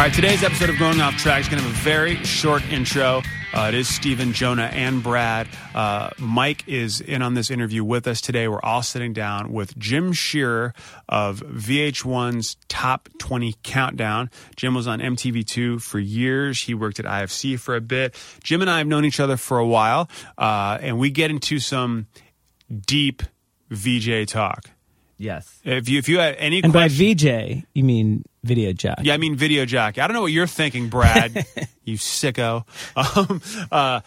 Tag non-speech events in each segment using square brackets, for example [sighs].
All right, today's episode of Going Off Track is going to have a very short intro. Uh, it is Stephen, Jonah, and Brad. Uh, Mike is in on this interview with us today. We're all sitting down with Jim Shearer of VH1's Top 20 Countdown. Jim was on MTV2 for years. He worked at IFC for a bit. Jim and I have known each other for a while, uh, and we get into some deep VJ talk. Yes. If you if you had any And by VJ, you mean video jack? yeah, I mean video jack. I don't know what you're thinking, Brad. [laughs] you sicko. Um, uh,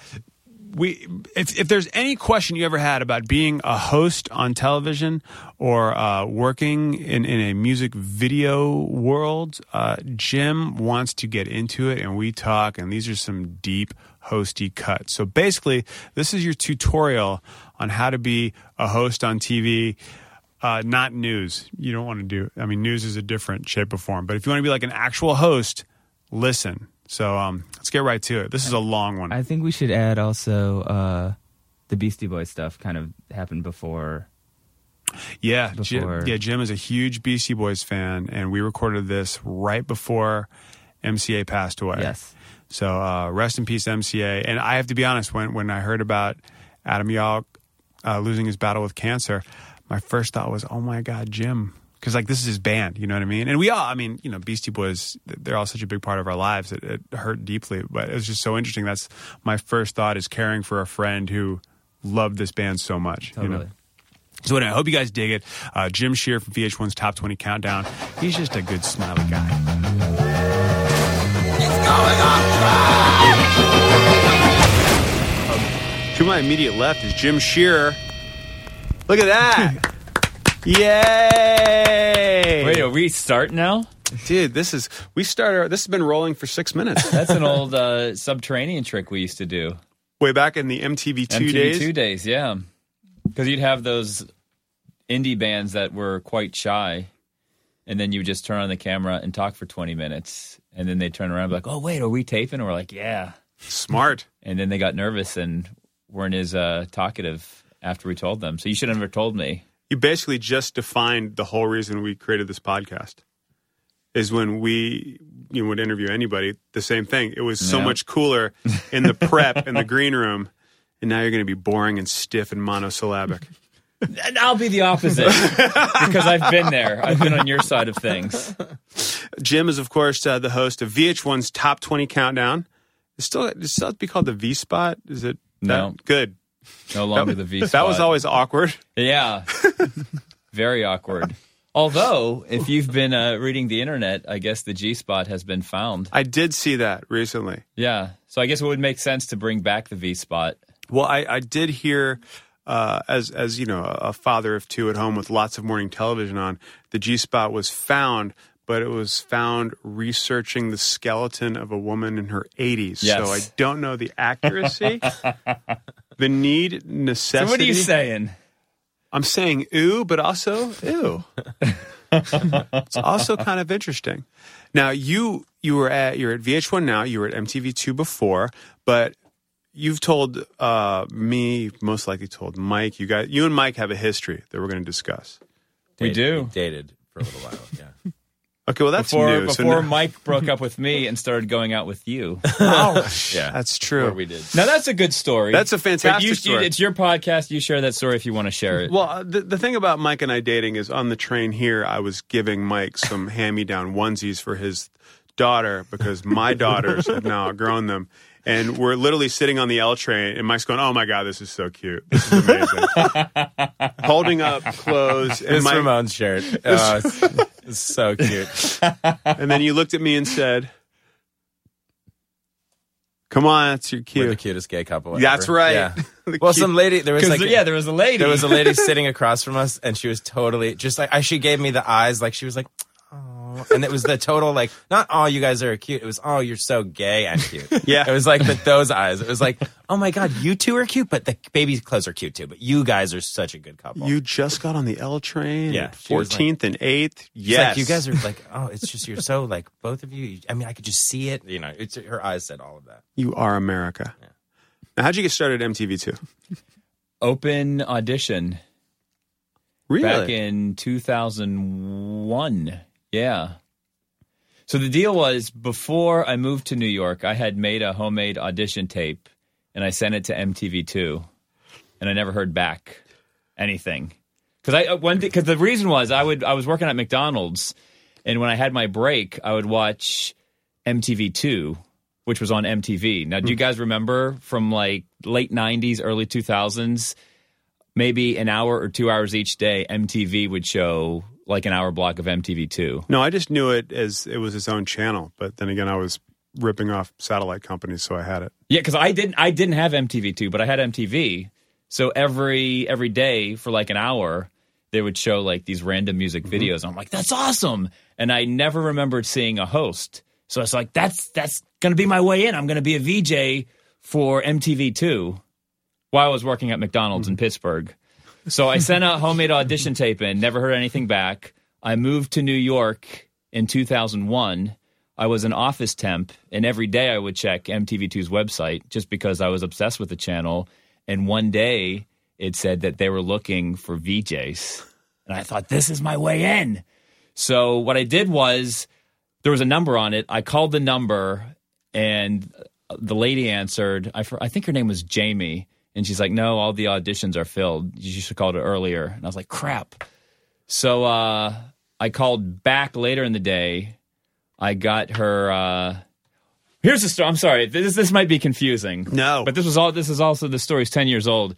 we if if there's any question you ever had about being a host on television or uh, working in in a music video world, uh, Jim wants to get into it, and we talk. And these are some deep hosty cuts. So basically, this is your tutorial on how to be a host on TV. Uh, not news. You don't want to do. I mean, news is a different shape or form. But if you want to be like an actual host, listen. So um, let's get right to it. This is a long one. I think we should add also uh, the Beastie Boys stuff kind of happened before. yeah, Jim, yeah. Jim is a huge Beastie Boys fan, and we recorded this right before MCA passed away. Yes. So uh, rest in peace, MCA. And I have to be honest, when when I heard about Adam Yauch uh, losing his battle with cancer, my first thought was, oh my God, Jim. Because like this is his band, you know what I mean, and we all, I mean, you know, Beastie Boys, they're all such a big part of our lives. It, it hurt deeply, but it was just so interesting. That's my first thought is caring for a friend who loved this band so much. you know? So anyway, I hope you guys dig it. Uh, Jim Shearer from VH1's Top 20 Countdown. He's just a good, smiley guy. Um, to my immediate left is Jim Shearer. Look at that! Yay! Wait, are we start now? dude, this is we started. This has been rolling for six minutes. That's an old uh, subterranean trick we used to do. Way back in the MTV two MTV days. Two days, yeah. Because you'd have those indie bands that were quite shy, and then you would just turn on the camera and talk for 20 minutes. And then they'd turn around and be like, oh, wait, are we taping? And we're like, yeah. Smart. And then they got nervous and weren't as uh, talkative after we told them. So you should have never told me. you basically just defined the whole reason we created this podcast is when we you know, would interview anybody the same thing it was so Yeah. much cooler in the prep in the green room and now you're going to be boring and stiff and monosyllabic And I'll be the opposite because I've been there. I've been on your side of things. jim is of course uh, the host of vh1's top 20 countdown it's still it's still be called the v spot is it that- No. good No longer the V spot. that was always awkward Yeah. Very awkward. Although, if you've been uh, reading the internet, I guess the G spot has been found. i did see that recently Yeah. So I guess it would make sense to bring back the V spot. Well, I, I did hear, uh, as as you know, a father of two at home with lots of morning television on, the G spot was found, but it was found researching the skeleton of a woman in her 80s. Yes. So I don't know the accuracy, [laughs] the need, So necessity. what are you saying? I'm saying ooh, but also ew. [laughs] it's also kind of interesting. Now you you were at you're at VH1 now. You were at MTV2 before, but you've told uh, me, most likely told Mike. You got you and Mike have a history that we're going to discuss. We do. dated for a little while. Yeah. Okay, well that's Before new. So now- Mike broke up with me [laughs] and started going out with you. Oh, [laughs] yeah. that's true. Where we did. Now that's a good story. That's a fantastic you, story. It's your podcast. You share that story if you want to share it. Well, uh, the, the thing about Mike and I dating is on the train here, I was giving Mike some [laughs] hand me down onesies for his daughter because my daughters have now outgrown them. And we're literally sitting on the L train, and Mike's going, "Oh my god, this is so cute! This is amazing!" Holding up clothes, and, This Mike, Ramones shirt. Oh, it's so cute. [laughs] and then you looked at me and said, Come on, that's your cute, We're the cutest gay couple. Ever. That's right. Yeah. [laughs] well, cute. some lady. There was like, yeah, there was a lady. There was a lady [laughs] sitting across from us, and she was totally just like. I, she gave me the eyes, like she was like, oh, and it was the total like not oh you guys are cute. It was oh you're so gay and cute. [laughs] Yeah. it was like the, those eyes. It was like oh my god, you two are cute, but the baby clothes are cute too. But you guys are such a good couple. You just got on the L train Yeah, at she was like- 14th and 8th. It's Yes. like you guys are [laughs] like oh it's just you're so like both of you. I mean I could just see it. You know, it's her eyes said all of that. You are America. Now, how'd you get started at MTV2? open audition Really? back in 2001. Yeah. So the deal was before I moved to New York, I had made a homemade audition tape and I sent it to MTV2 and I never heard back anything. Cuz I uh, when cuz the reason was I would I was working at McDonald's and when I had my break, I would watch MTV2 which was on MTV. Now, do you hmm. guys remember from like late 90s, early 2000s, maybe an hour or 2 hours each day MTV would show like an hour block of MTV2. No, I just knew it as it was its own channel. But then again, I was ripping off satellite companies, so I had it. Yeah, because I didn't I didn't have MTV two, but I had MTV. So every every day for like an hour, they would show like these random music mm-hmm. videos. I'm like, that's awesome. And I never remembered seeing a host. So it's like that's that's gonna be my way in. I'm gonna be a VJ for MTV two while I was working at McDonald's in mm-hmm. Pittsburgh. So I sent a homemade audition tape in, never heard anything back. I moved to New York in 2001. I was an office temp, and every day I would check MTV2's website just because I was obsessed with the channel. And one day it said that they were looking for VJs. And I thought, this is my way in. So what I did was there was a number on it. I called the number, and the lady answered. I, I think her name was Jamie. And she's like, no, all the auditions are filled. You should have called it earlier. And I was like, crap. So uh, I called back later in the day. I got her. Uh, here's the story. I'm sorry. This this might be confusing. No. but this was all. This is also the story's ten years old.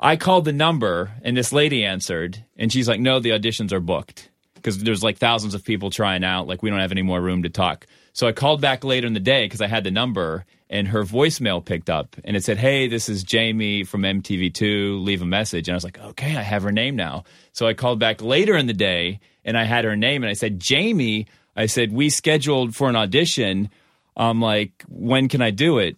I called the number and this lady answered, and she's like, "No, the auditions are booked because there's like thousands of people trying out. Like we don't have any more room to talk." So I called back later in the day because I had the number, and her voicemail picked up, and it said, "Hey, this is Jamie from MTV2. Leave a message." And I was like, "Okay, I have her name now." So I called back later in the day, and I had her name, and I said, "Jamie." I said, "We scheduled for an audition." I'm like, "When can I do it?"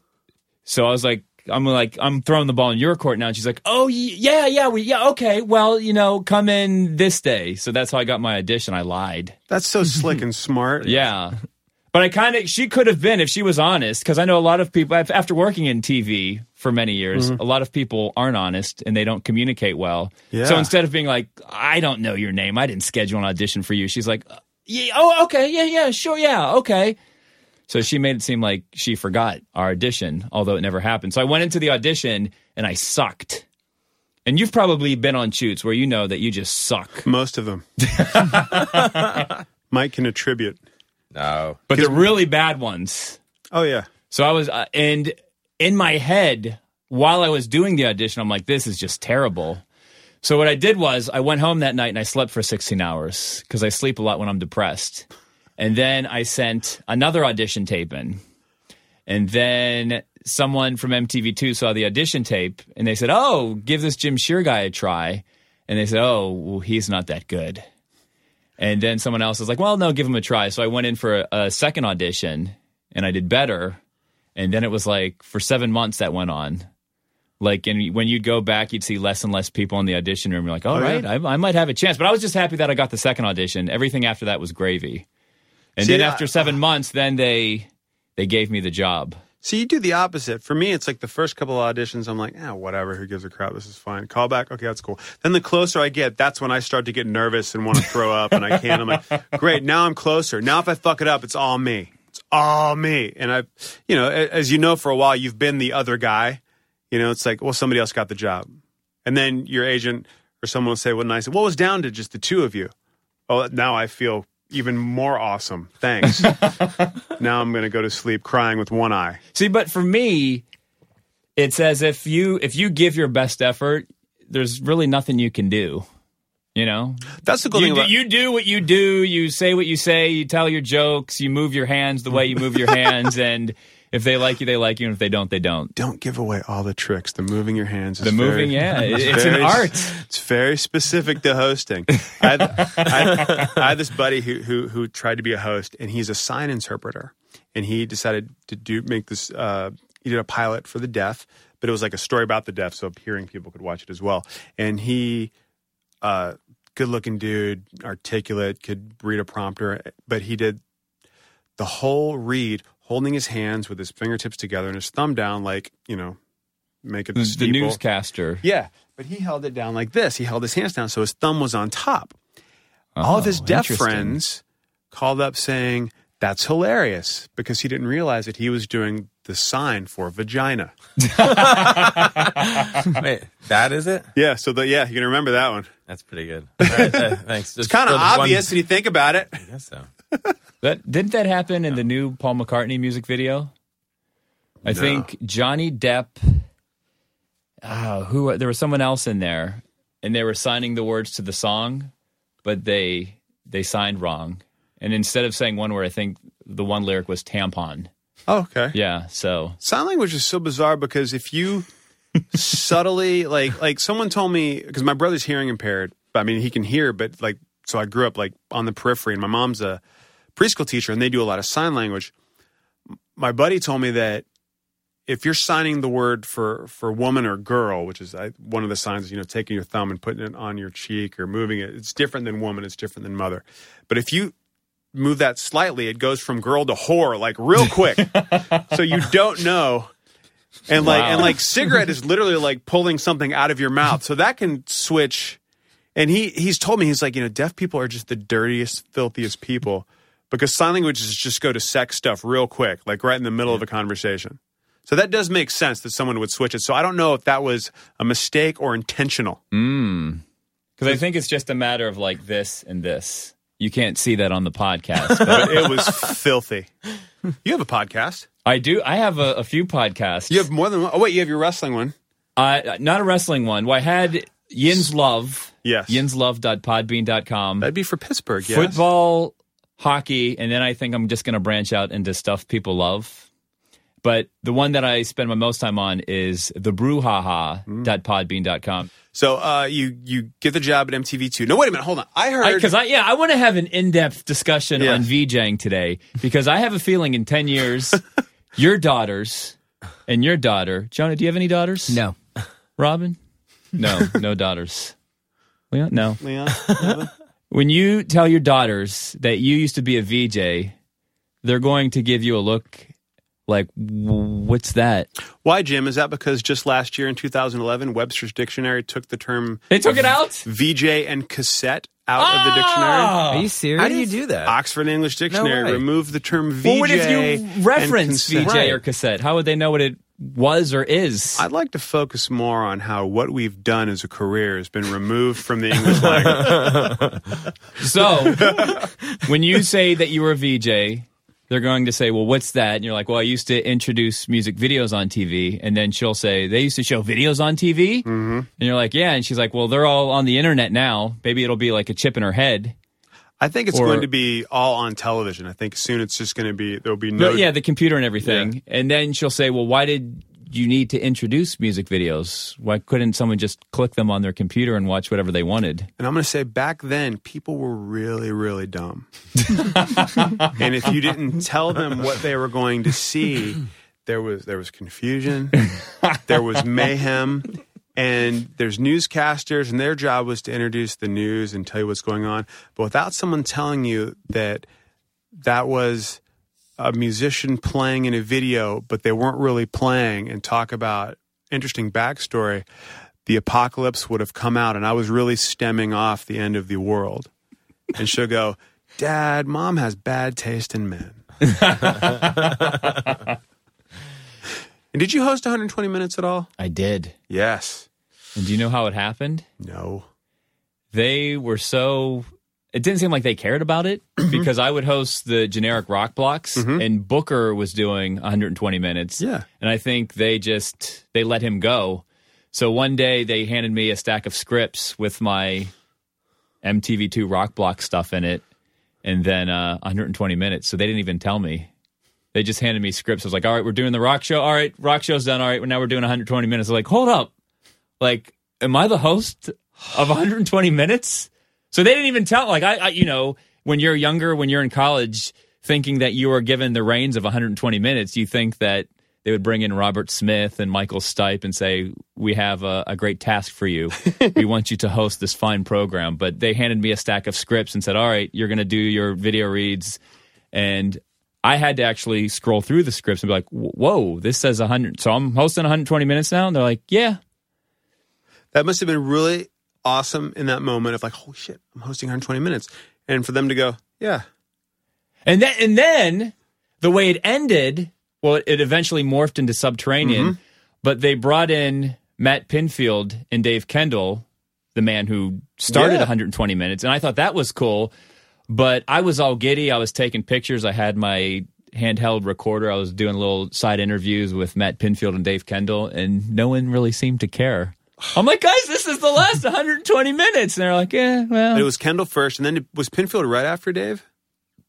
So I was like, I'm like, I'm throwing the ball in your court now. And she's like, oh, yeah, yeah, we, yeah, okay. Well, you know, come in this day. So that's how I got my audition. I lied. That's so slick and smart. [laughs] Yeah. But I kind of, she could have been if she was honest, because I know a lot of people, after working in TV for many years, mm-hmm. a lot of people aren't honest and they don't communicate well. Yeah. So instead of being like, I don't know your name, I didn't schedule an audition for you, she's like, uh, yeah, oh, okay, yeah, yeah, sure, yeah, okay. So she made it seem like she forgot our audition, although it never happened. So I went into the audition and I sucked. And you've probably been on shoots where you know that you just suck. Most of them. [laughs] Mike can attribute. No, But the really bad ones. Oh, yeah. So I was, uh, and in my head, while I was doing the audition, I'm like, this is just terrible. So what I did was I went home that night and I slept for 16 hours because I sleep a lot when I'm depressed. And then I sent another audition tape in. And then someone from MTV2 saw the audition tape and they said, Oh, give this Jim Shearer guy a try. And they said, Oh, well, he's not that good. And then someone else was like, Well, no, give him a try. So I went in for a, a second audition and I did better. And then it was like for seven months that went on. Like, and when you'd go back, you'd see less and less people in the audition room. You're like, all Oh, right, yeah. I, I might have a chance. But I was just happy that I got the second audition. Everything after that was gravy. And See, then after seven months, then they they gave me the job. See, you do the opposite. For me, it's like the first couple of auditions, I'm like, ah, whatever. Who gives a crap? This is fine. Call back. Okay, that's cool. Then the closer I get, that's when I start to get nervous and want to throw up, and I can't. I'm like, [laughs] great. Now I'm closer. Now if I fuck it up, it's all me. It's all me. And I, you know, as you know, for a while, you've been the other guy. You know, it's like, well, somebody else got the job, and then your agent or someone will say, well, nice." What was down to just the two of you? Oh, now I feel even more awesome. Thanks. [laughs] now I'm going to go to sleep crying with one eye. See, but for me, it's as if you if you give your best effort, there's really nothing you can do. You know, That's the cool you thing about you do what you do. You say what you say. You tell your jokes. You move your hands the way you move your [laughs] hands. And if they like you, they like you. And if they don't, they don't. don't give away all the tricks. The moving your hands. Is The moving, very- yeah, [laughs] it- it's an art. It's very specific to hosting. I had, I, I had this buddy who, who who tried to be a host, and he's a sign interpreter, and he decided to do make this. Uh, he did a pilot for the deaf, but it was like a story about the deaf, so hearing people could watch it as well. And he, uh, good looking dude, articulate, could read a prompter, but he did the whole read holding his hands with his fingertips together and his thumb down, like you know, make it The, the, the newscaster. Yeah, but he held it down like this. He held his hands down, so his thumb was on top. All of his Oh, deaf friends called up saying that's hilarious because he didn't realize that he was doing the sign for vagina. [laughs] Wait, that is it? Yeah, so the, yeah, you can remember that one. That's pretty good. [laughs] All right, uh, thanks. It's kind of obvious when you think about it. I guess so. That didn't that happen in the new Paul McCartney music video? I think Johnny Depp. Uh, who there was someone else in there, and they were signing the words to the song, but they they signed wrong. And instead of saying one word, I think the one lyric was tampon. Oh, okay. Yeah, so Sign language is so bizarre because if you [laughs] subtly like like someone told me because my brother's hearing impaired, but I mean he can hear, but like so I grew up like on the periphery, and my mom's a preschool teacher, and they do a lot of sign language. My buddy told me that if you're signing the word for for woman or girl, which is one of the signs, you know, taking your thumb and putting it on your cheek or moving it, it's different than woman, it's different than mother. But if you move that slightly, it goes from girl to whore like real quick. [laughs] so you don't know. And like and like cigarette is literally like pulling something out of your mouth. So that can switch. And he he's told me he's like, you know, deaf people are just the dirtiest, filthiest people because sign languages just go to sex stuff real quick, like right in the middle of a conversation. So that does make sense that someone would switch it. So I don't know if that was a mistake or intentional. because I think it's just a matter of like this and this. You can't see that on the podcast, But [laughs] it was filthy. You have a podcast. I do. I have a, a few podcasts. You have more than one. Oh wait, you have your wrestling one. Uh, not a wrestling one. Well, I had Yin's Love. Yes. Yinslove.podbean.com. That'd be for Pittsburgh. Yes. Football, hockey, and then I think I'm just going to branch out into stuff people love. But the one that I spend my most time on is the brouhaha.podbean.com. So uh, you you get the job at MTV two. No, wait a minute. Hold on. I heard Because I, yeah, I want to have an in-depth discussion Yeah. on VJing today because I have a feeling in 10 years, [laughs] your daughters and your daughter, Jonah, do you have any daughters? No. Robin? No, no daughters. [laughs] Leon? No. Leon. When you tell your daughters that you used to be a VJ, they're going to give you a look like, what's that? Why, Jim? Is that because just last year in 2011, Webster's Dictionary took the term They took it out? VJ and cassette out of the dictionary? Ah! Are you serious? How do you do that? Oxford English Dictionary way. removed the term VJ. Well, what if you and reference cassette. VJ or cassette? How would they know what it was or is? I'd like to focus more on how what we've done as a career has been removed from the English language. [laughs] [laughs] So, when you say that you were a VJ, they're going to say, "Well, what's that?" And you're like, "Well, I used to introduce music videos on TV." And then she'll say, "They used to show videos on TV." Mm-hmm. And you're like, "Yeah." And she's like, "Well, they're all on the internet now. Maybe it'll be like a chip in her head." I think it's Or- going to be all on television. I think soon it's just going to be there'll be no. No, yeah, the computer and everything. And then she'll say, "Well, why did you need to introduce music videos? Why couldn't someone just click them on their computer and watch whatever they wanted?" And I'm going to say back then, people were really, really dumb. [laughs] and if you didn't tell them what they were going to see, there was there was confusion, there was mayhem, and there's newscasters, and their job was to introduce the news and tell you what's going on. But without someone telling you that that was a musician playing in a video, but they weren't really playing, and talk about interesting backstory, the apocalypse would have come out, and I was really stemming off the end of the world. And she'll go, Dad, mom has bad taste in men. [laughs] and did you host 120 minutes at all? I did. Yes. And do you know how it happened? No. they were so it didn't seem like they cared about it because I would host the generic rock blocks and Booker was doing 120 minutes. Yeah. And I think they just they let him go. So one day they handed me a stack of scripts with my MTV2 Rock Block stuff in it, and then uh, 120 minutes. So they didn't even tell me. They just handed me scripts. I was like, all right, we're doing the rock show. All right, rock show's done. All right, now we're doing 120 minutes. I'm like, hold up. Like, am I the host of 120 minutes? So they didn't even tell. Like, I, I you know, when you're younger, when you're in college, thinking that you are given the reins of 120 minutes, you think that they would bring in Robert Smith and Michael Stipe and say, "We have a, a great task for you. [laughs] we want you to host this fine program." But they handed me a stack of scripts and said, "All right, you're going to do your video reads," and I had to actually scroll through the scripts and be like, "Whoa, this says 100." So I'm hosting 120 minutes now, and they're like, "Yeah." That must have been really awesome in that moment of like, holy shit, I'm hosting 120 minutes. And for them to go, yeah. And then, and then the way it ended, well, it eventually morphed into Subterranean, mm-hmm. but they brought in Matt Pinfield and Dave Kendall, the man who started Yeah. 120 minutes. And I thought that was cool. But I was all giddy. I was taking pictures. I had my handheld recorder. I was doing little side interviews with Matt Pinfield and Dave Kendall, and no one really seemed to care. I'm like, guys, this is the last [sighs] 120 minutes. And they're like, yeah, well. It was Kendall first, and then it, was Pinfield right after Dave?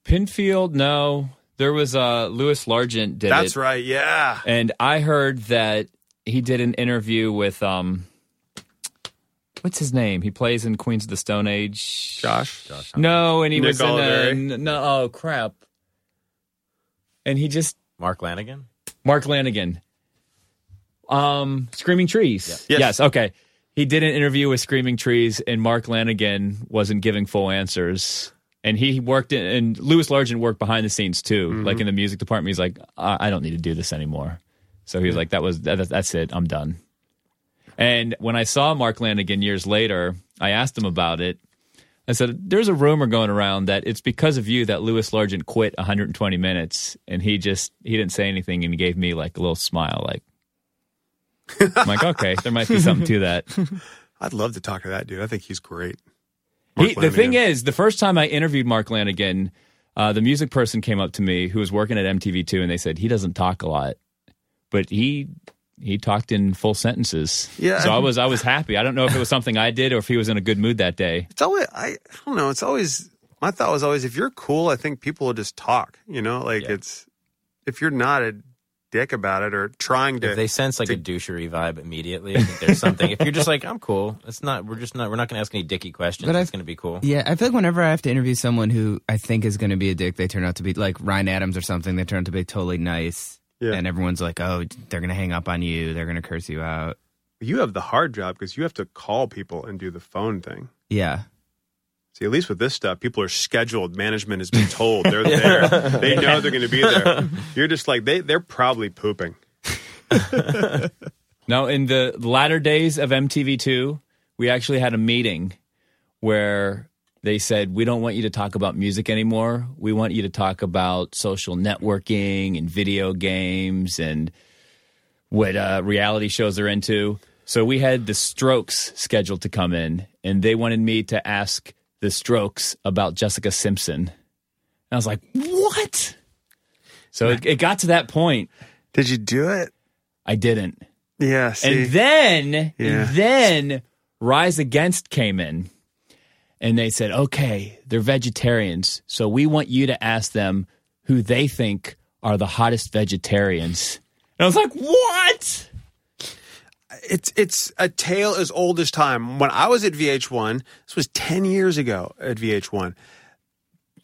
Pinfield, no. There was uh, Lewis Largent did That's it. right, yeah. And I heard that he did an interview with um what's his name? He plays in Queens of the Stone Age. Josh? Josh No, and he Nick was in Oliveri? a, n- no oh crap. And he just Mark Lanegan. Mark Lanegan. Um Screaming Trees. Yes. yes, okay. He did an interview with Screaming Trees and Mark Lanegan wasn't giving full answers. And he worked in, and Lewis Largent worked behind the scenes too, like in the music department. He's like, I, I don't need to do this anymore. So he was like, that was, that, that's it. I'm done. And when I saw Mark Lanegan years later, I asked him about it. I said, there's a rumor going around that it's because of you that Lewis Largent quit 120 minutes. And he just, he didn't say anything and he gave me like a little smile, like, I'm like, okay, there might be something to that. [laughs] I'd love to talk to that dude. I think he's great. He, the thing is, the first time I interviewed Mark Lanegan, uh, the music person came up to me who was working at MTV2, and they said he doesn't talk a lot, but he he talked in full sentences. Yeah. So I was I was happy. I don't know if it was something I did or if he was in a good mood that day. It's always, I, I don't know, it's always, my thought was always, if you're cool, I think people will just talk, you know? Like Yeah. it's, if you're not a dick about it or trying to, If they sense like a douchery vibe immediately, I think there's something. if you're just like, I'm cool. It's not. We're just not. We're not going to ask any dicky questions. But it's I've- going to be cool. Yeah, I feel like whenever I have to interview someone who I think is going to be a dick, they turn out to be like Ryan Adams or something. They turn out to be totally nice, Yeah. and everyone's like, "Oh, they're going to hang up on you. They're going to curse you out." you have the hard job because you have to call people and do the phone thing. Yeah, See, at least with this stuff, people are scheduled. Management has been told [laughs] they're there. they know they're going to be there. [laughs] You're just like they. They're probably pooping. [laughs] No, in the latter days of MTV2, we actually had a meeting where they said, We don't want you to talk about music anymore. We want you to talk about social networking and video games and what uh, reality shows they're into. So we had the Strokes scheduled to come in, and they wanted me to ask the Strokes about Jessica Simpson. And I was like, What? So it, it got to that point. Did you do it? I didn't. Yeah. See, And then, Yeah. and then Rise Against came in and they said, okay, they're vegetarians. So we want you to ask them who they think are the hottest vegetarians. And I was like, what? it's it's a tale as old as time. When I was at VH1, this was ten years ago at VH1.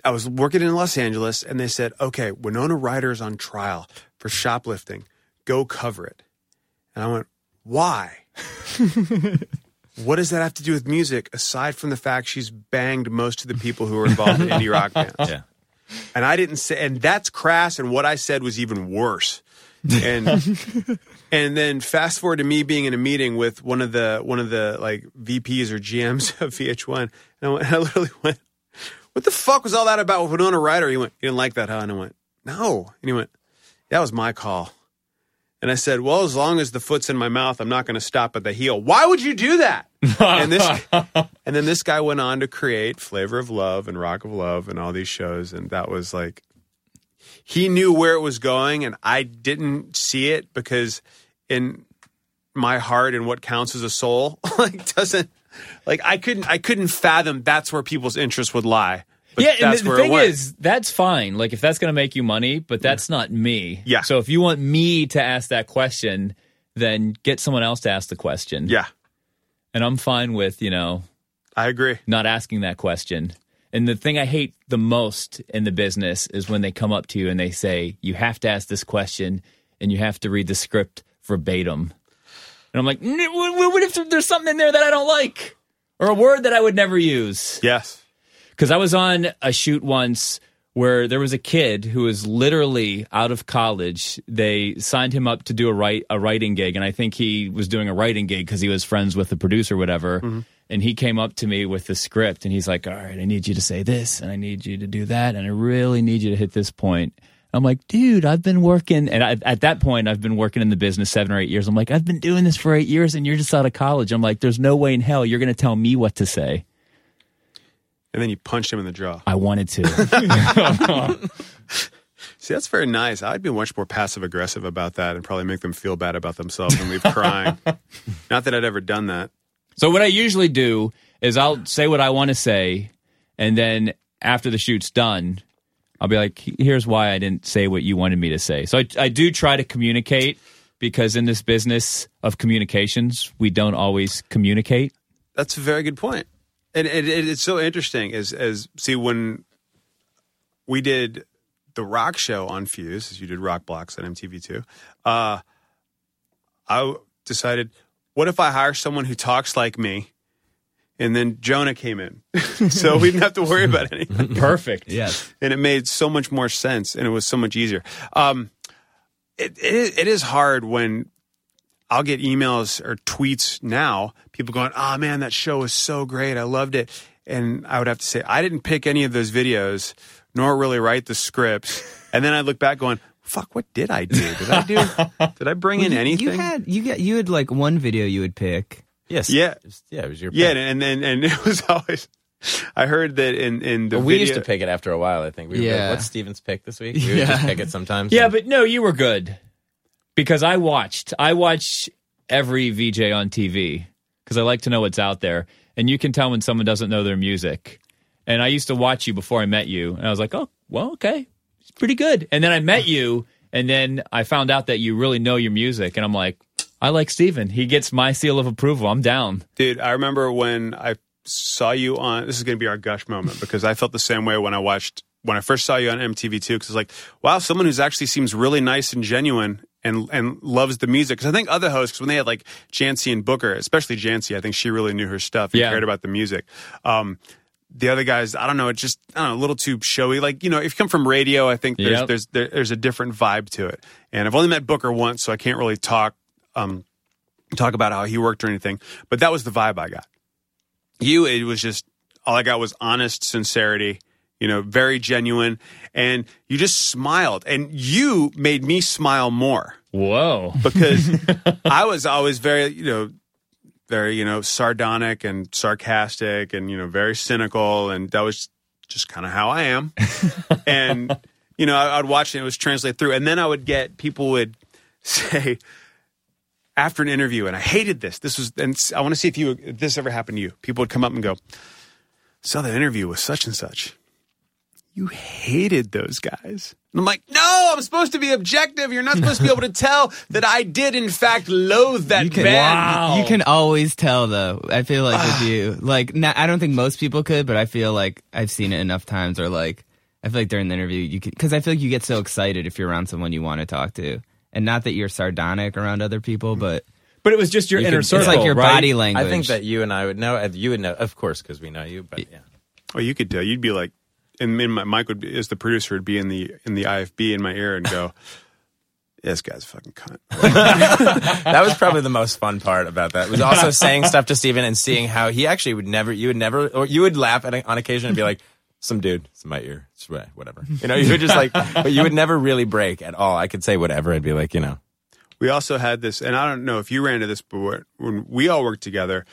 I was working in Los Angeles, and they said, "Okay, Winona Ryder's on trial for shoplifting. Go cover it." And I went, "Why? [laughs] what does that have to do with music? Aside from the fact she's banged most of the people who are involved in indie rock bands." [laughs] Yeah. And I didn't say, and that's crass. And what I said was even worse. And [laughs] and then fast forward to me being in a meeting with one of the one of the like VPs or GMs [laughs] of VH1, and I, went, and I literally went, "What the fuck was all that about with Winona Ryder?" He went, "You didn't like that, huh?" And I went, "No." And he went, "That was my call." And I said, "Well, as long as the foot's in my mouth, I'm not going to stop at the heel." Why would you do that? and this, [laughs] and then this guy went on to create Flavor of Love and Rock of Love and all these shows, and that was like, he knew where it was going, and I didn't see it because in my heart and what counts as a soul, [laughs] like doesn't like I couldn't I couldn't fathom that's where people's interest would lie. But yeah, and the, the where it thing is, that's fine. Like if that's going to make you money, but that's not me. Yeah. So if you want me to ask that question, then get someone else to ask the question. yeah, And I'm fine with, you know, I agree. not asking that question. And the thing I hate the most in the business is when they come up to you and they say, you have to ask this question and you have to read the script verbatim. And I'm like, what if there's something in there that I don't like? Or a word that I would never use? Yes. Because I was on a shoot once where there was a kid who was literally out of college. They signed him up to do a write a writing gig, and I think he was doing a writing gig because he was friends with the producer, or whatever. Mm-hmm. And he came up to me with the script, and he's like, "All right, I need you to say this, and I need you to do that, and I really need you to hit this point." I'm like, dude, I've been working, and I, at that point, I've been working in the business seven or eight years. I'm like, I've been doing this for eight years, and you're just out of college. I'm like, there's no way in hell you're going to tell me what to say. And then you punched him in the jaw. I wanted to. [laughs] [laughs] See, that's very nice. I'd be much more passive aggressive about that and probably make them feel bad about themselves and leave crying. [laughs] Not that I'd ever done that. So what I usually do is I'll say what I want to say, and then after the shoot's done, I'll be like, "Here's why I didn't say what you wanted me to say." So I, I do try to communicate because in this business of communications, we don't always communicate. That's a very good point. And it, it, it's so interesting as as see when we did the rock show on Fuse, as you did Rock Blocks on MTV two. Uh, I decided, what if I hire someone who talks like me, and then Jonah came in, [laughs] so we didn't have to worry about anything. [laughs] Perfect. Yes. and it made so much more sense and it was so much easier. Um, it, it, is- it is hard when I'll get emails or tweets now, people going, oh man, that show was so great. I loved it. And I would have to say, I didn't pick any of those videos, nor really write the scripts. And then I look back going, fuck, what did I do? Did I do, [laughs] did I bring in anything? You had you got you had like one video you would pick. Yes. Yeah. Just- yeah. It was your. yeah. pick. And, and, and [laughs] it was always, I heard that in, in the But we video, used to pick it after a while. I think. We were Yeah. like, What's Steven's pick this week? We would just pick it sometimes. Yeah, but no, you were good because I watched. I watch every VJ on TV because I like to know what's out there, and you can tell when someone doesn't know their music. And I used to watch you before I met you, and I was like, oh, well, okay, it's pretty good. And then I met you, and then I found out that you really know your music, and I'm like, I like Steven. He gets my seal of approval. I'm down. Dude, I remember when I saw you on. This is going to be our gush moment because I felt the same way when I watched when I first saw you on MTV too. Because it's like, wow, someone who's actually seems really nice and genuine and and loves the music. Because I think other hosts, when they had like Jancee and Booker, especially Jancee, I think she really knew her stuff and Yeah. cared about the music. Um, the other guys, I don't know, it's just I don't know, a little too showy. Like you know, if you come from radio, I think there's Yep. there's there, there's a different vibe to it. And I've only met Booker once, so I can't really talk um, talk about how he worked or anything. But that was the vibe I got. You, it was just all I got was honest sincerity. You know, very genuine, and you just smiled, and you made me smile more Whoa. because [laughs] I was always very, you know, very, you know, sardonic and sarcastic and, you know, very cynical. And that was just kind of how I am. [laughs] and, you know, I, I'd watch it, it was translated through. And then I would get people would [laughs] say, after an interview, and I hated this. This was, and I want to see if you, if this ever happened to you. People would come up and go, "So the interview was such and such." You hated those guys. And I'm like, no, I'm supposed to be objective. You're not supposed to be able to [laughs] tell that I did, in fact, loathe that can- band. You can always tell though. I feel like with you, like not, I don't think most people could, but I feel like I've seen it enough times. Or like I feel like during the interview, you could because I feel like you get so excited if you're around someone you want to talk to, and not that you're sardonic around other people, but But it was just your you inner can- circle. it's like your right? body language. I think that you and I would know. You would know, of course, because we know you. But yeah. Well, you could tell. You'd be like, and me and my Mike would be, as the producer would be in the in the IFB in my ear and go, "This guy's a fucking cunt." [laughs] that was probably the most fun part about that. Was also saying stuff to Steven and seeing how he actually would never, you would never, or you would laugh at on occasion and be like, "Some dude, it's in my ear, it's whatever." You know, you would just like, but you would never really break at all. I could say whatever. I'd be like, you know, we also had this, and I don't know if you ran into this, but when we all worked together,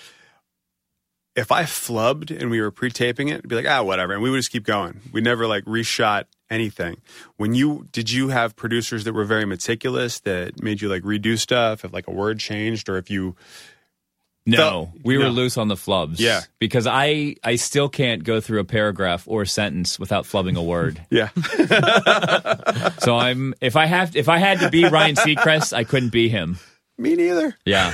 if I flubbed and we were pre-taping it, it'd be like, ah, whatever, and we would just keep going. We never like reshot anything. When you did you have producers that were very meticulous that made you like redo stuff if like a word changed or if you No, Felt- we were loose on the flubs. Yeah. because I I still can't go through a paragraph or a sentence without flubbing a word. [laughs] Yeah. [laughs] so I'm if I have if I had to be Ryan Seacrest, I couldn't be him. Me neither. Yeah.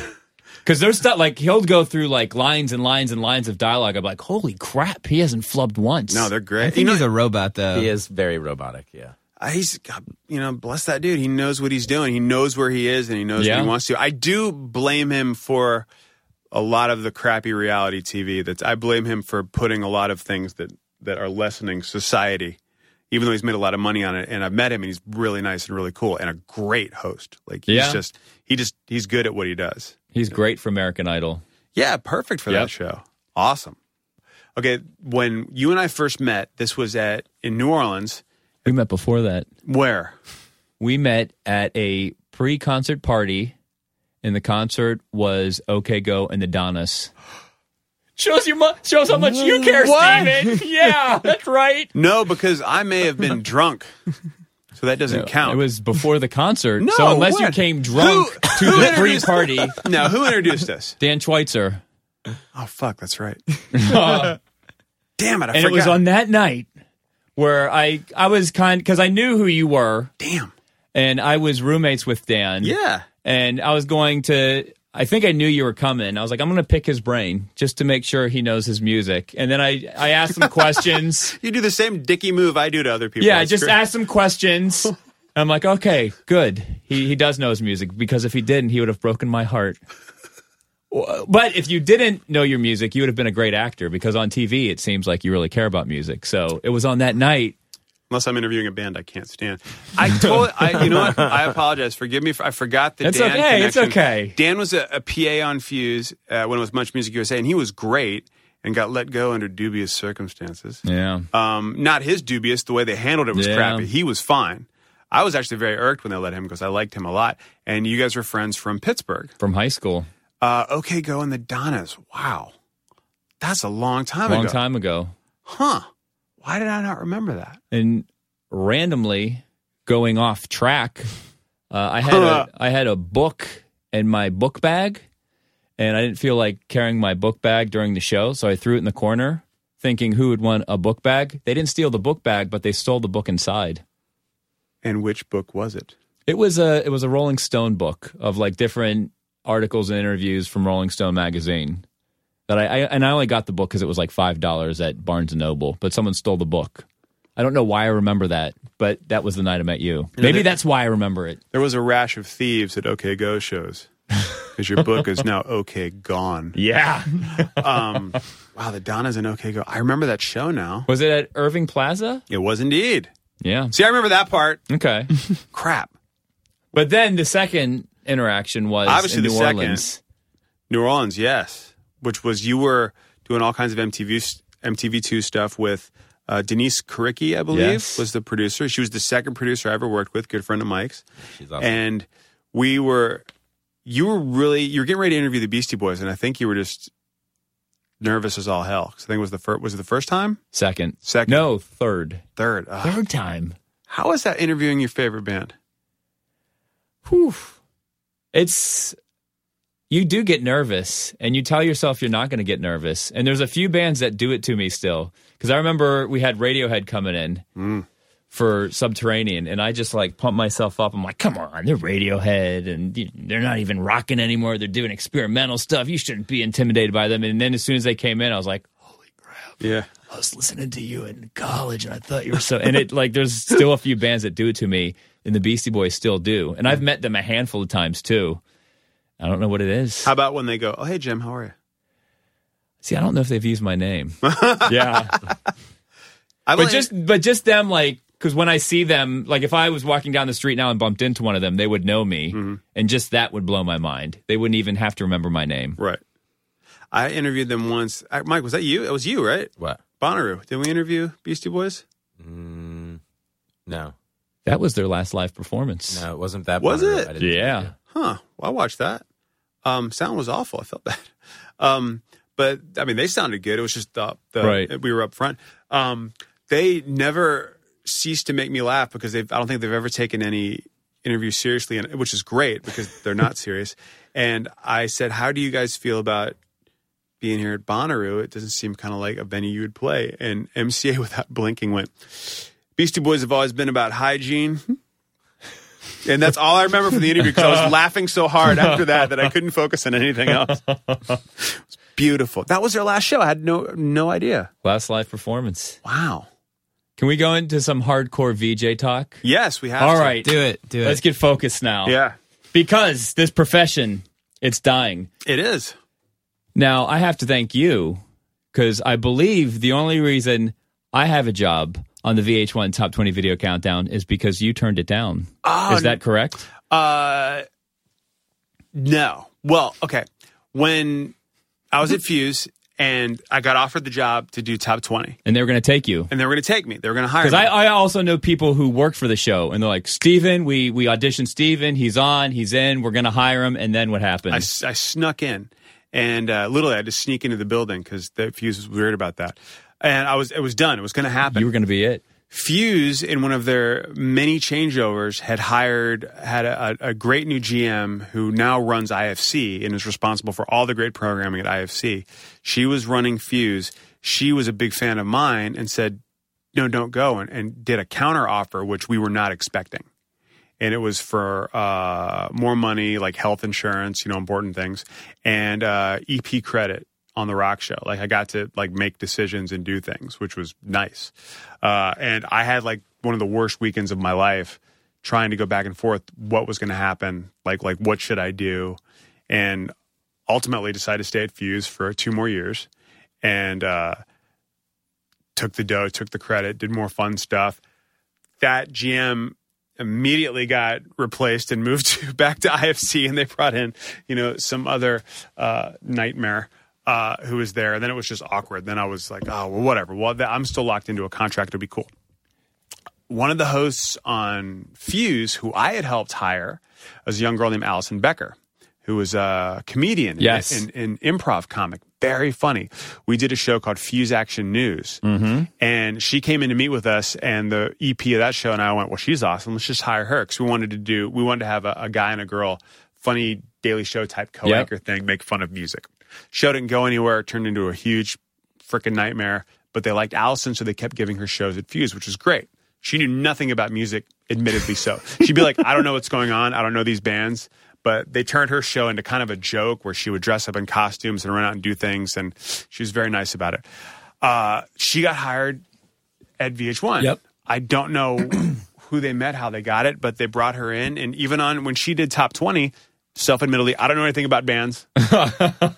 Because there's stuff like he'll go through like lines and lines and lines of dialogue. I'm like, holy crap, he hasn't flubbed once. No, they're great. I think he's a robot though. He is very robotic. Yeah. Uh, he's God, you know bless that dude he knows what he's doing he knows where he is and he knows Yeah. what he wants to i do blame him for a lot of the crappy reality tv that's i blame him for putting a lot of things that that are lessening society even though he's made a lot of money on it and i've met him and he's really nice and really cool and a great host like he's Yeah. just he just he's good at what he does He's great for American Idol. yeah perfect for Yep. that show awesome okay when you and i first met this was at in new orleans We met before that. where We met at a pre-concert party, and the concert was OK Go and the Donnas. [gasps] Shows you mu- shows how much you care, Steven. Yeah, that's right. [laughs] No, because I may have been [laughs] drunk. So that doesn't count. It was before the concert. No, so unless you came drunk Who- to who the pre-party, [laughs] no, who introduced us? Dan Schweitzer. Oh fuck, that's right. [laughs] Damn it, I and forgot. it was on that night where I I was kind because I knew who you were, Damn. and I was roommates with Dan. Yeah. and I was going to. I think I knew you were coming. I was like, I'm going to pick his brain just to make sure he knows his music. And then I I asked him [laughs] questions. You do the same dicky move I do to other people. yeah, I just asked him questions. [laughs] I'm like, okay, good. He he does know his music because if he didn't, he would have broken my heart. But if you didn't know your music, you would have been a great actor because on TV it seems like you really care about music. So it was on that night. Unless I'm interviewing a band I can't stand. I told I you know what? I apologize. Forgive me for I forgot the It's Dan okay, it's okay. Dan was a, a PA on Fuse uh, when it was Much Music USA and he was great and got let go under dubious circumstances. Yeah. Um, not his dubious. The way they handled it was Yeah. crappy. He was fine. I was actually very irked when they let him because I liked him a lot. And you guys were friends from Pittsburgh. From high school. Uh, okay, go in the Donnas. Wow, that's a long time long ago. Long time ago. huh? Why did I not remember that? and randomly going off track, uh, I had a, [laughs] I had a book in my book bag, and I didn't feel like carrying my book bag during the show, so I threw it in the corner, thinking who would want a book bag. They didn't steal the book bag, but they stole the book inside. And which book was it? It was a it was a Rolling Stone book of like different articles and interviews from Rolling Stone magazine. That I, I and I only got the book because it was like five dollars at Barnes and Noble, but someone stole the book. I don't know why I remember that, but that was the night I met you. Maybe there- that's why I remember it. There was a rash of thieves at OK Go shows because your book is now OK Gone. [laughs] Yeah. Um, wow, the Donnas and OK Go. I remember that show now. was it at Irving Plaza? It was indeed. Yeah. See, I remember that part. Okay. [laughs] Crap. but then the second interaction was Obviously in the New second. Orleans. New Orleans, yes. Which was you were doing all kinds of MTV MTV2 stuff with uh, Denise Karicki, I believe, Yes. was the producer. She was the second producer I ever worked with, good friend of Mike's. She's awesome. And we were, you were really, you were getting ready to interview the Beastie Boys, and I think you were just nervous as all hell. 'Cause I think it was the first, was it the first time? Second. Second. No, third. Third. Ugh. Third time. How was that interviewing your favorite band? Whew. It's you do get nervous and you tell yourself you're not going to get nervous. And there's a few bands that do it to me still. Cuz I remember we had Radiohead coming in mm. for Subterranean and I just like pump myself up. I'm like, "Come on, they're Radiohead and they're not even rocking anymore. They're doing experimental stuff. You shouldn't be intimidated by them." And then as soon as they came in, I was like, holy crap. Yeah. I was listening to you in college and I thought you were so and it like there's still a few bands that do it to me and the Beastie Boys still do. And I've met them a handful of times too. I don't know what it is. How about when they go, oh, hey, Jim, how are you? See, I don't know if they've used my name. [laughs] yeah. I But just but just them like cuz when I see them like if I was walking down the street now and bumped into one of them, they would know me mm-hmm. and just that would blow my mind. They wouldn't even have to remember my name. Right. I interviewed them once. I, Mike, was that you? It was you, right? what? Bonnaroo. Did we interview Beastie Boys? Mm, no, That was their last live performance. no, it wasn't that. Was Bonnaroo. it? I didn't Yeah. Huh. Well, I watched that. Um, sound was awful. I felt [laughs] bad. Um, but I mean, they sounded good. It was just the, the Right. we were up front. Um, they never ceased to make me laugh because they've, I don't think they've ever taken any interview seriously, and which is great because they're not [laughs] serious. And I said, "How do you guys feel about being here at Bonnaroo, it doesn't seem kind of like a venue you would play. And MCA, [laughs] without blinking, went, Beastie Boys have always been about hygiene. And that's all I remember from the interview because I was laughing so hard after that that I couldn't focus on anything else. [laughs] It was beautiful. That was their last show. I had no no idea. Last live performance. Wow. Can we go into some hardcore VJ talk? Yes, we have. All to. right. Do it. Do it. Let's get focused now. Yeah, Because this profession, it's dying. it is. Now, I have to thank you because I believe the only reason I have a job on the VH1 Top 20 Video Countdown is because you turned it down. Oh, is that correct? Uh, no. Well, okay. When I was at Fuse and I got offered the job to do top twenty, And they were going to take you. and they were going to take me. They were going to hire Because me. I, I also know people who work for the show, and they're like, Steven, we, we auditioned Steven. He's on. He's in. We're going to hire him. And then what happened? I, I snuck in, and uh, literally I had to sneak into the building because the Fuse was weird about that. And I was, it was done. It was going to happen. you were going to be it. Fuse, in one of their many changeovers, had hired had a, a great new GM who now runs IFC and is responsible for all the great programming at IFC. She was running Fuse. She was a big fan of mine and said, "No, don't go," and, and did a counter offer, which we were not expecting. And it was for uh, more money, like health insurance, you know, important things, and uh, EP credit on the rock show. Like I got to like make decisions and do things, which was nice. Uh, and I had like one of the worst weekends of my life trying to go back and forth what was going to happen, like like what should I do, and ultimately decided to stay at Fuse for two more years, and uh, took the dough, took the credit, did more fun stuff. That GM immediately got replaced and moved [laughs] to, back to IFC, and they brought in you know some other uh, nightmare uh, who was there. And then it was just awkward. Then I was like, oh well, whatever. Well, th- I'm still locked into a contract. It'll be cool. One of the hosts on Fuse, who I had helped hire, was a young girl named Allison Becker, who was a comedian Yes. and, and, and improv comic. Very funny. We did a show called Fuse Action News. Mm-hmm. And she came in to meet with us, and the EP of that show, and I went, Well, she's awesome. Let's just hire her. Because we wanted to do, we wanted to have a, a guy and a girl, funny Daily Show type co anchor thing, make fun of music. Show didn't go anywhere, it turned into a huge freaking nightmare. But they liked Allison, so they kept giving her shows at Fuse, which was great. She knew nothing about music, admittedly so. She'd be like, I don't know what's going on. I don't know these bands. But they turned her show into kind of a joke where she would dress up in costumes and run out and do things. And she was very nice about it. Uh, she got hired at VH1. Yep. I don't know [clears throat] who they met, how they got it, but they brought her in. And even on when she did top 20, self admittedly, I don't know anything about bands. [laughs]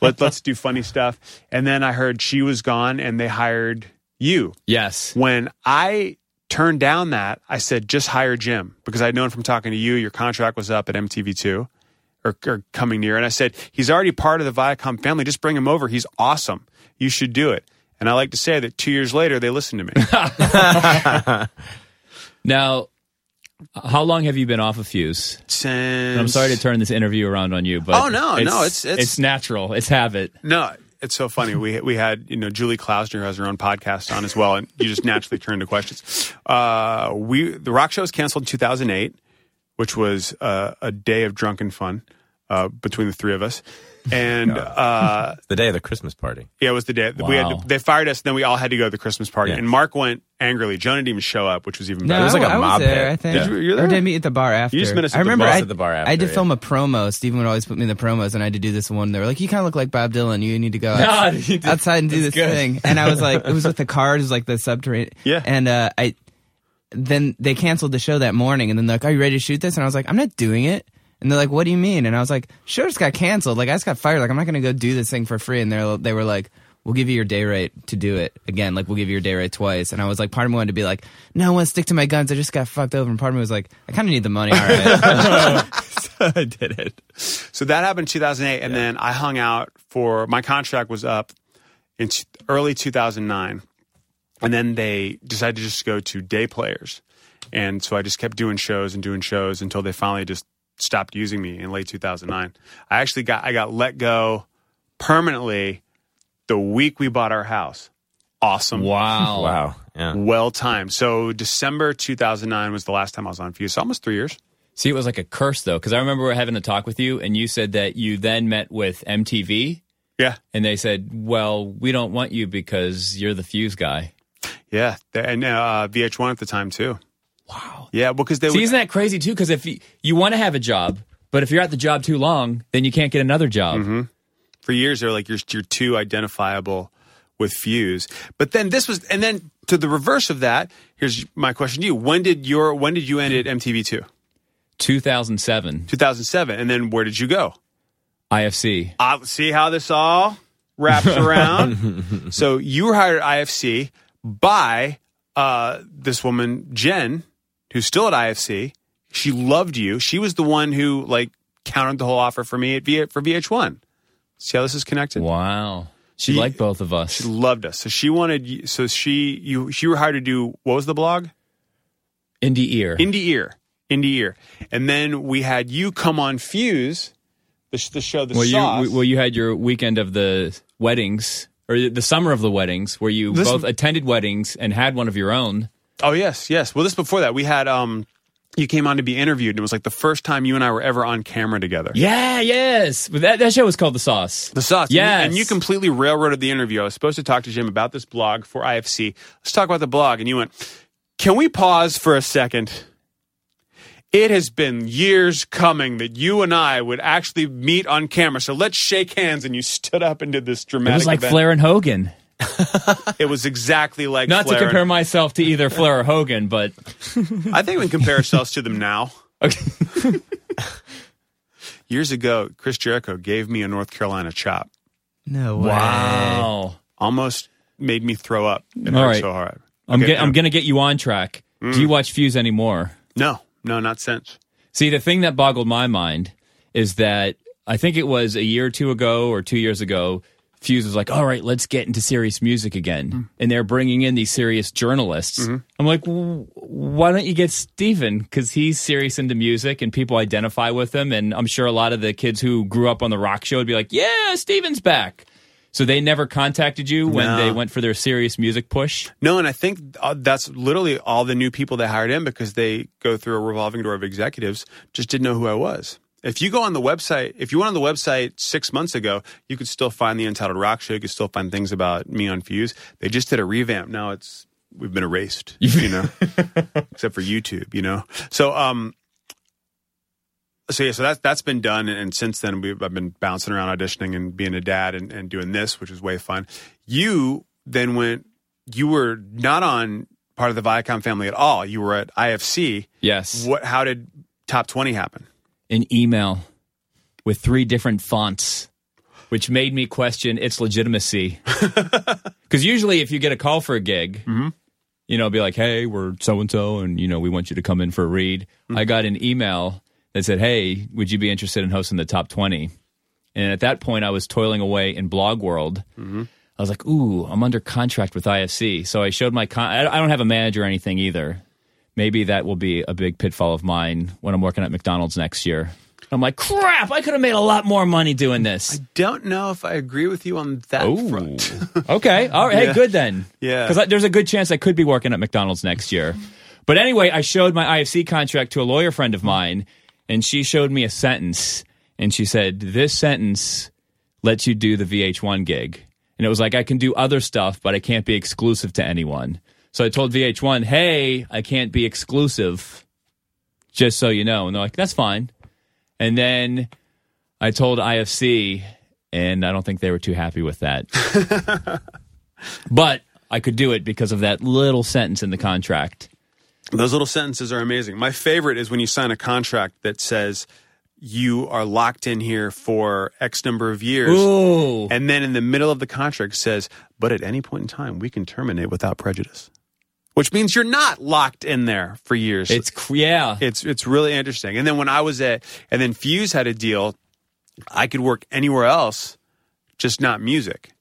Let, let's do funny stuff. And then I heard she was gone and they hired you. Yes. When I turned down that, I said, just hire Jim because I'd known from talking to you, your contract was up at MTV2 or, or coming near. And I said, he's already part of the Viacom family. Just bring him over. He's awesome. You should do it. And I like to say that two years later, they listened to me. [laughs] Now, how long have you been off of Fuse? Since I'm sorry to turn this interview around on you, but Oh, no, no, it's- it's- natural. It's habit. No, it's so funny. We we had you know Julie Klausner has her own podcast on as well, and you just naturally turn to questions. Uh, we the rock show was canceled in 2008, which was uh, a day of drunken fun uh, between the three of us, and uh, [laughs] The day of the Christmas party. yeah, it was the day we had. To, they fired us, and then we all had to go to the Christmas party, Yeah. and Mark went angrily. Jonah didn't even show up, which was even No, better. was like I, a I mob was there. pit. I think. Did you- you there? Or did I meet at the bar after? You just met us at I the remember bar. I, At the bar I after, had to yeah. film a promo. Steven would always put me in the promos, and I had to do this one. They were like, "You kind of look like Bob Dylan. You need to go [laughs] outs- you did- outside and do this good. thing." And I was like, "It was with [laughs] the cars, like the subterranean." Yeah. And uh, I then they canceled the show that morning, and then they're like, "Are you ready to shoot this?" And I was like, "I'm not doing it." And they're like, "What do you mean?" And I was like, "Show just got canceled. Like I just got fired. Like I'm not gonna go do this thing for free." And they they were like. We'll give you your day rate to do it again. Like we'll give you your day rate twice. And I was like, part of me wanted to be like, no, I want to stick to my guns. I just got fucked over. And part of me was like, I kind of need the money. All right. so [laughs] [laughs] I did it. So that happened in 2008, and then I hung out for my contract was up in t- early 2009, and then they decided to just go to day players, and so I just kept doing shows and doing shows until they finally just stopped using me in late 2009. I actually got I got let go permanently the week we bought our house. Awesome. Wow. Wow. Yeah. Well timed. So December 2009 was the last time I was on Fuse. So almost three years. See, it was like a curse though, because I remember having a talk with you, and you said that you then met with MTV, Yeah. and they said, "Well, we don't want you because you're the fuse guy." Yeah. And uh, VH1 at the time, too. Wow. Yeah, because they See, would, isn't that crazy too? Because if you, you want to have a job, but if you're at the job too long, then you can't get another job. Mm-hmm. for years they're like you're you're too identifiable with Fuse. But then this was and then to the reverse of that, here's my question to you. When did your when did you end at MTV2? 2007 2007. And then where did you go? IFC. Uh, see how this all wraps [laughs] around? [laughs] so you were hired at IFC by uh, this woman, Jen, who's still at IFC. She loved you. She was the one who like countered the whole offer for me at v- for VH1. See how this is connected? Wow. She She- liked both of us. She loved us. So she wanted. So she you she were hired to do what was the blog? Indie ear. Indie Ear. Indie Ear. And then we had you come on Fuse, the, the show, the well, sauce. you well you had your weekend of the weddings or the summer of the weddings where you This- both attended weddings and had one of your own. Oh yes, yes. Well, this before that we had um. You came on to be interviewed, and it was like the first time you and I were ever on camera together. Yeah, yes. That that show was called The Sauce. The sauce. And Yes. And you completely railroaded the interview. I was supposed to talk to Jim about this blog for IFC. Let's talk about the blog. And you went, Can we pause for a second? It has been years coming that you and I would actually meet on camera. So let's shake hands. And you stood up and did this dramatic. It was like event. Flair and Hogan. [laughs] It was exactly like Not Flair to compare and- myself to either Flair or Hogan, but I think we can compare ourselves to them now. okay. [laughs] Years ago, Chris Jericho gave me a North Carolina chop. No way. wow. Almost made me throw up. It All hurt right. so hard. I'm Okay, get, I'm gonna get you on track. Do you mm. watch Fuse anymore? No, no, not since. See, the thing that boggled my mind is that I think it was a year or two ago or two years ago. Fuse was like, "All right, let's get into serious music again," and they're bringing in these serious journalists. I'm like, "Why don't you get Steven? Because he's serious into music and people identify with him." And I'm sure a lot of the kids who grew up on the rock show would be like, "Yeah, Steven's back." So they never contacted you when No. they went for their serious music push. No, and I think uh, that's literally all the new people they hired in because they go through a revolving door of executives just didn't know who I was. If you go on the website, if you went on the website six months ago, you could still find the Untitled Rock Show. You could still find things about me on Fuse. They just did a revamp. Now it's we've been erased, [laughs] you know, except for YouTube, you know. So, um, so yeah, so that's that's been done, and, since then we've I've been bouncing around auditioning and being a dad and, and doing this, which is way fun. You then went. You were not on part of the Viacom family at all. You were at IFC. Yes, What? How did Top Twenty happen? An email with three different fonts, which made me question its legitimacy. [laughs] Because usually, if you get a call for a gig, mm-hmm. you know, be like, "Hey, we're so and so, and you know, we want you to come in for a read." Mm-hmm. I got an email that said, "Hey, would you be interested in hosting the top 20? And at that point, I was toiling away in blog world. Mm-hmm. I was like, "Ooh, I'm under contract with IFC." So I showed my. Con- I don't have a manager or anything either. Maybe that will be a big pitfall of mine when I'm working at McDonald's next year. I'm like, crap! I could have made a lot more money doing this. I don't know if I agree with you on that front. [laughs] okay, all right, hey, good then. Yeah. because there's a good chance I could be working at McDonald's next year. But anyway, I showed my IFC contract to a lawyer friend of mine, and she showed me a sentence, and she said, "This sentence lets you do the VH1 gig." And it was like, I can do other stuff, but I can't be exclusive to anyone. So I told VH1, hey, I can't be exclusive, just so you know. And they're like, that's fine. And then I told IFC, and I don't think they were too happy with that. [laughs] but I could do it because of that little sentence in the contract. Those little sentences are amazing. My favorite is when you sign a contract that says you are locked in here for X number of years. Ooh. And then in the middle of the contract says, but at any point in time, we can terminate without prejudice. Which means you're not locked in there for years. It's, yeah. it's it's really interesting. And then when I was at and then Fuse had a deal, I could work anywhere else, just not music.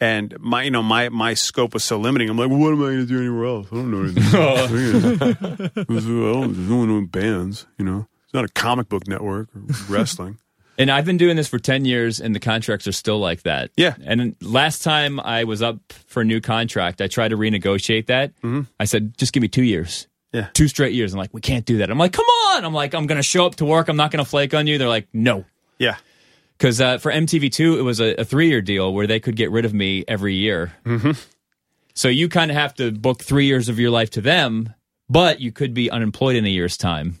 And my you know my my scope was so limiting. I'm like, what am I going to do anywhere else? I don't know anything. [laughs] [laughs] I don't know bands. You know, it's not a comic book network or wrestling. And I've been doing this for 10 years, and the contracts are still like that. Yeah. And last time I was up for a new contract, I tried to renegotiate that. I said, just give me two years. Mm-hmm. Yeah. Two straight years. I'm like, we can't do that. I'm like, come on. I'm like, I'm going to show up to work. I'm not going to flake on you. They're like, no. Yeah, Because uh, for MTV2, it was a, a three year deal where they could get rid of me every year. Mm-hmm. So you kind of have to book three years of your life to them, but you could be unemployed in a year's time.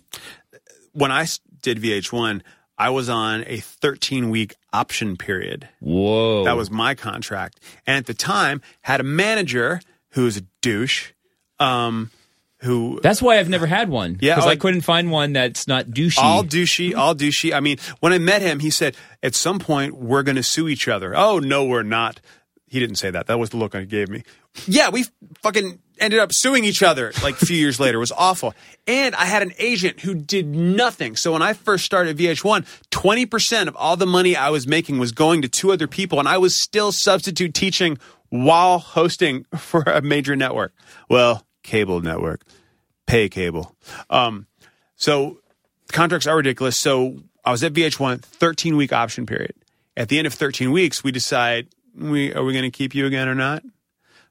When I did VH1, I was on a 13 week option period. Whoa. That was my contract. And at the time, had a manager who was a douche, um, who That's why I've never had one. Yeah, Because oh, I couldn't find one that's not douchey. all douchey, all douchey. I mean, when I met him, he said, at some point, we're going to sue each other. Oh, no, we're not. He didn't say that. That was the look he gave me. Yeah, we fucking ended up suing each other like a few years later. It was awful. And I had an agent who did nothing. So when I first started VH1, 20% of all the money I was making was going to two other people, and I was still substitute teaching while hosting [laughs] for a major network. Well, cable network, pay cable. Um, so contracts are ridiculous. So I was at VH1, 13 week option period. At the end of 13 weeks, we decide we are we going to keep you again or not.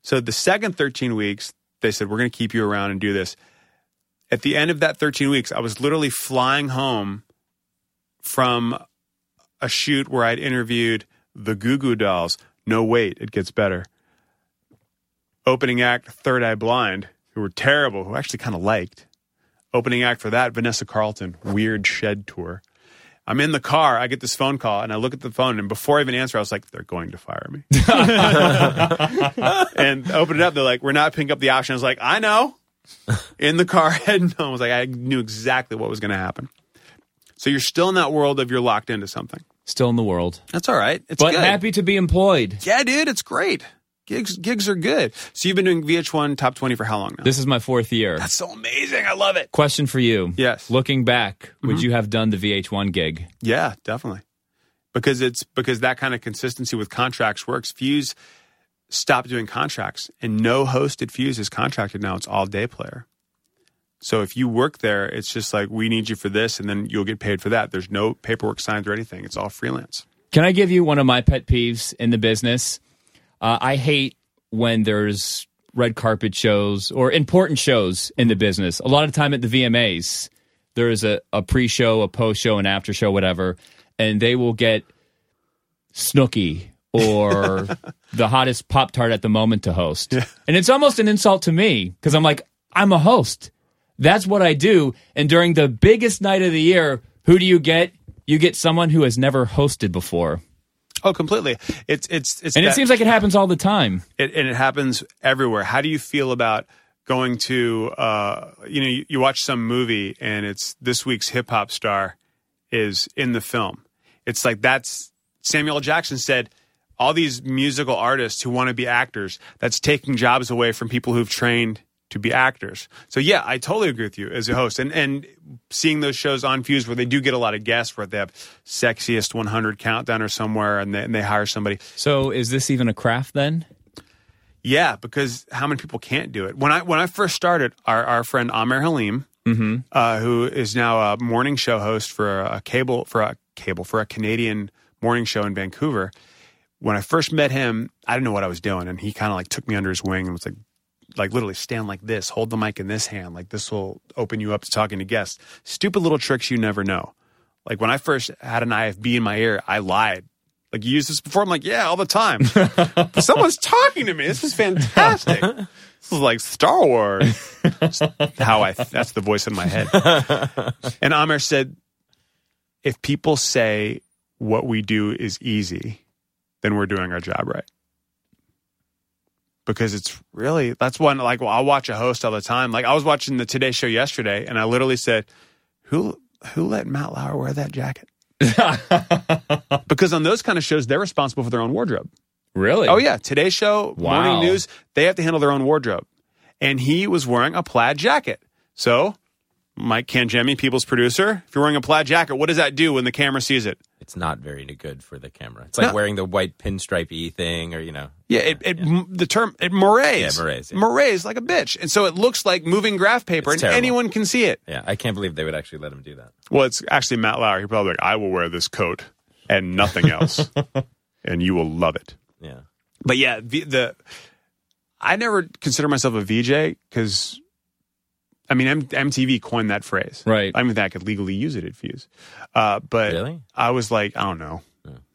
So the second 13 weeks, they said we're going to keep you around and do this. At the end of that 13 weeks, I was literally flying home from a shoot where I'd interviewed the Goo Goo Dolls. No, wait, it gets better. Opening act, Third Eye Blind, who were terrible, who I actually kind of liked. Opening act for that, Vanessa Carlton, Weird Shed Tour. I'm in the car. I get this phone call, and I look at the phone, and before I even answer, I was like, "They're going to fire me." [laughs] and open it up. They're like, "We're not picking up the option." I was like, "I know." In the car, [laughs] heading home, I was like, I knew exactly what was going to happen. So you're still in that world of you're locked into something. Still in the world. That's all right. It's but good. happy to be employed. Yeah, dude, it's great. Gigs, gigs are good. So you've been doing VH1 Top 20 for how long now? This is my fourth year. That's so amazing. I love it. Question for you. Yes. Looking back, would mm-hmm. you have done the VH1 gig? Yeah, definitely. Because it's because that kind of consistency with contracts works. Fuse stopped doing contracts, and no host at Fuse is contracted now. It's all day player. So if you work there, it's just like we need you for this, and then you'll get paid for that. There's no paperwork signed or anything. It's all freelance. Can I give you one of my pet peeves in the business? Uh, I hate when there's red carpet shows or important shows in the business. A lot of time at the VMAs, there is a, a pre show, a post show, an after show, whatever, and they will get Snooki or [laughs] the hottest Pop Tart at the moment to host. And it's almost an insult to me because I'm like, I'm a host. That's what I do. And during the biggest night of the year, who do you get? You get someone who has never hosted before. Oh, completely. It's it's it's And it seems like it happens all the time. it, and it happens everywhere. How do you feel about going to uh, you know you, you watch some movie and it's this week's hip hop star is in the film? It's like that's Samuel Jackson said. All these musical artists who want to be actors, that's taking jobs away from people who've trained to be actors. So yeah, I totally agree with you as a host. And and seeing those shows on Fuse where they do get a lot of guests, where they have sexiest 100 countdown or somewhere, and they, and they hire somebody. So is this even a craft then? Yeah, because how many people can't do it? When I when I first started, our our friend Amer Halim, uh, who is now a morning show host for a cable for a cable for a Canadian morning show in Vancouver. When I first met him, I didn't know what I was doing, and he kind of like took me under his wing and was like, like literally stand like this, hold the mic in this hand, like this will open you up to talking to guests. Stupid little tricks you never know. Like when I first had an IFB in my ear, I lied. Like you used this before? I'm like, yeah, all the time. [laughs] someone's talking to me. This is fantastic. [laughs] This is like Star Wars. That's how I that's the voice in my head. [laughs] And Amer said, if people say what we do is easy, then we're doing our job right. Because it's really that's one like well, I'll watch a host all the time. Like I was watching the Today Show yesterday, and I literally said, "Who who let Matt Lauer wear that jacket?" [laughs] because on those kind of shows, they're responsible for their own wardrobe. Really? Oh yeah, Today Show, Wow. Morning News, they have to handle their own wardrobe. And he was wearing a plaid jacket. So, Mike Kangemi, People's producer, if you're wearing a plaid jacket, what does that do when the camera sees it? It's not very good for the camera. It's like No. wearing the white pinstripey thing, or you know, Yeah, it, it m- the term it moirés. Yeah, moirés, yeah. Moirés like a bitch, and so it looks like moving graph paper, It's and terrible. anyone can see it. yeah. I can't believe they would actually let him do that. Well, it's actually Matt Lauer. He probably like, I will wear this coat and nothing else, [laughs] and you will love it. Yeah. But yeah, the, the I never consider myself a VJ because I mean M- MTV coined that phrase. Right. I mean, that I could legally use it at Fuse. Uh, but Really? I was like, I don't know.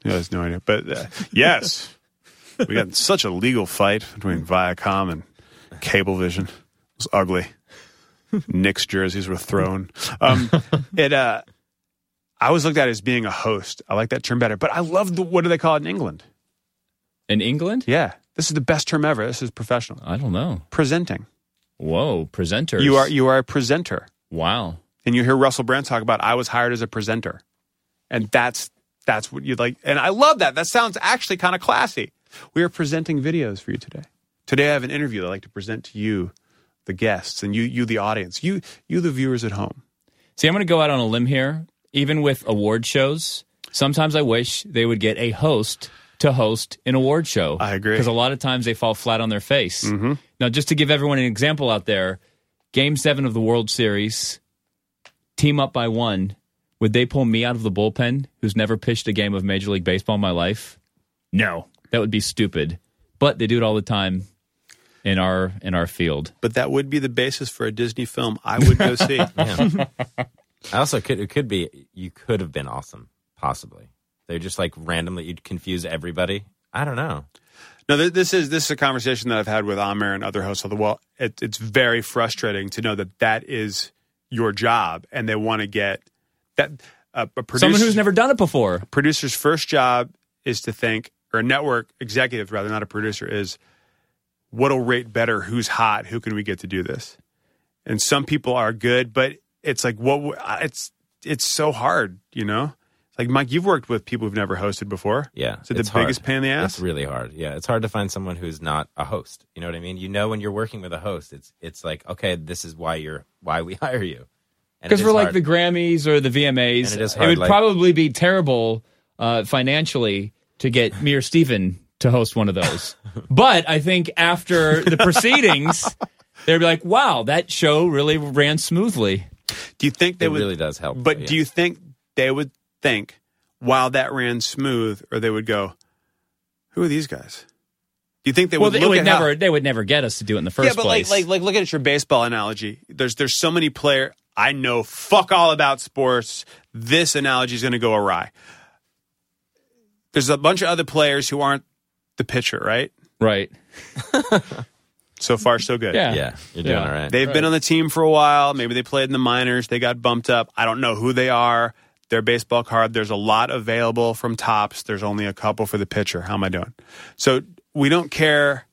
He has no idea. But uh, yes, we got such a legal fight between Viacom and Cablevision. It was ugly. Knicks jerseys were thrown. Um, it. Uh, I always looked at it as being a host. I like that term better. But I love the what do they call it in England? In England? Yeah, this is the best term ever. This is professional I don't know. presenting. Whoa, presenter. You are you are a presenter. Wow. and you hear Russell Brand talk about I was hired as a presenter, and that's that's what you'd like. And I love that. That sounds actually kind of classy. We are presenting videos for you today. Today I have an interview that I like to present to you, the guests, and you you the audience, you you the viewers at home. See, I'm going to go out on a limb here. Even with award shows, sometimes I wish they would get a host to host an award show. I agree. Because a lot of times they fall flat on their face. Mm-hmm. Now, just to give everyone an example out there, Game Seven of the World Series, team up by one. Would they pull me out of the bullpen, who's never pitched a game of Major League Baseball in my life? No, that would be stupid. But they do it all the time in our in our field. But that would be the basis for a Disney film I would go see. [laughs] I also could it could be you could have been awesome, possibly. They're just like randomly you'd confuse everybody. I don't know. No, th- this is this is a conversation that I've had with Amir and other hosts of the wall. It, it's very frustrating to know that that is your job, and they want to get that uh, a producer, Someone who's never done it before. producer's first job is to think, or a network executive rather, not a producer, is what'll rate better, who's hot, who can we get to do this? And some people are good, but it's like what w- uh, it's it's so hard, you know. Like Mike, you've worked with people who've never hosted before. Yeah. Is it the hard. biggest pain in the ass? It's really hard. Yeah. It's hard to find someone who's not a host. You know what I mean? You know when you're working with a host, it's it's like, okay, this is why you're why we [laughs] hire you. Because is for like hard. the Grammys or the VMAs, And it is it would like- probably be terrible uh, financially to get me or Steven to host one of those. [laughs] but I think after the proceedings, [laughs] they'd be like, wow, that show really ran smoothly. Do you think they it would? really does help. But yeah. do you think they would think while that ran smooth, or they would go, "Who are these guys?" Do you think they Well, would they look would at how- never, they would never get us to do it in the first yeah, but place. like, like, like, look at your baseball analogy. There's, there's so many player. I know fuck all about sports. This analogy is going to go awry. There's a bunch of other players who aren't the pitcher, right? right? [laughs] So far, so good. Yeah. Yeah. You're doing Yeah. all right. They've been on the team for a while. Maybe they played in the minors. They got bumped up. I don't know who they are. Their baseball card. There's a lot available from Topps. There's only a couple for the pitcher. How am I doing? So we don't care.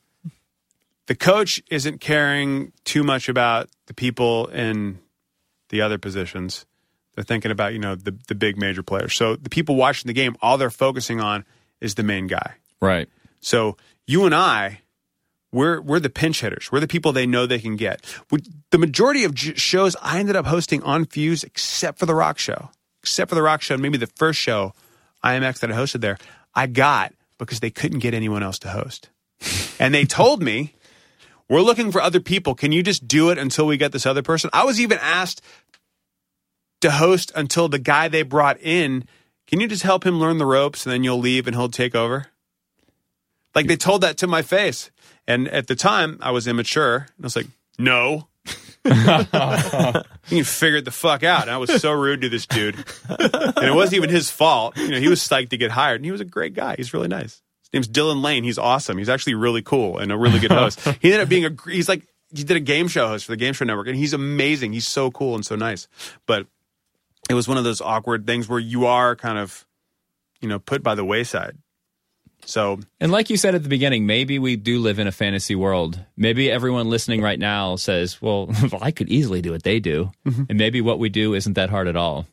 The coach isn't caring too much about the people in the other positions. They're thinking about you know the the big major players. So the people watching the game, all they're focusing on is the main guy. Right. So you and I, we're we're the pinch hitters. We're the people they know they can get. We, the majority of j- shows I ended up hosting on Fuse, except for the Rock Show, except for the Rock Show, and maybe the first show, IMX that I hosted there, I got because they couldn't get anyone else to host, [laughs] and they told me. We're looking for other people. Can you just do it until we get this other person? I was even asked to host until the guy they brought in. Can you just help him learn the ropes and then you'll leave and he'll take over? Like they told that to my face. And at the time, I was immature. And I was like, no. [laughs] you figured the fuck out. And I was so rude to this dude. And it wasn't even his fault. You know, he was psyched to get hired. And he was a great guy. He's really nice. His name's Dylan Lane. He's awesome. He's actually really cool and a really good [laughs] host. he ended up being a, he's like, he did a game show host for the Game Show Network. And he's amazing. He's so cool and so nice. But it was one of those awkward things where you are kind of, you know, put by the wayside. So And like you said at the beginning, maybe we do live in a fantasy world. Maybe everyone listening right now says, well, [laughs] I could easily do what they do. Mm-hmm. And maybe what we do isn't that hard at all.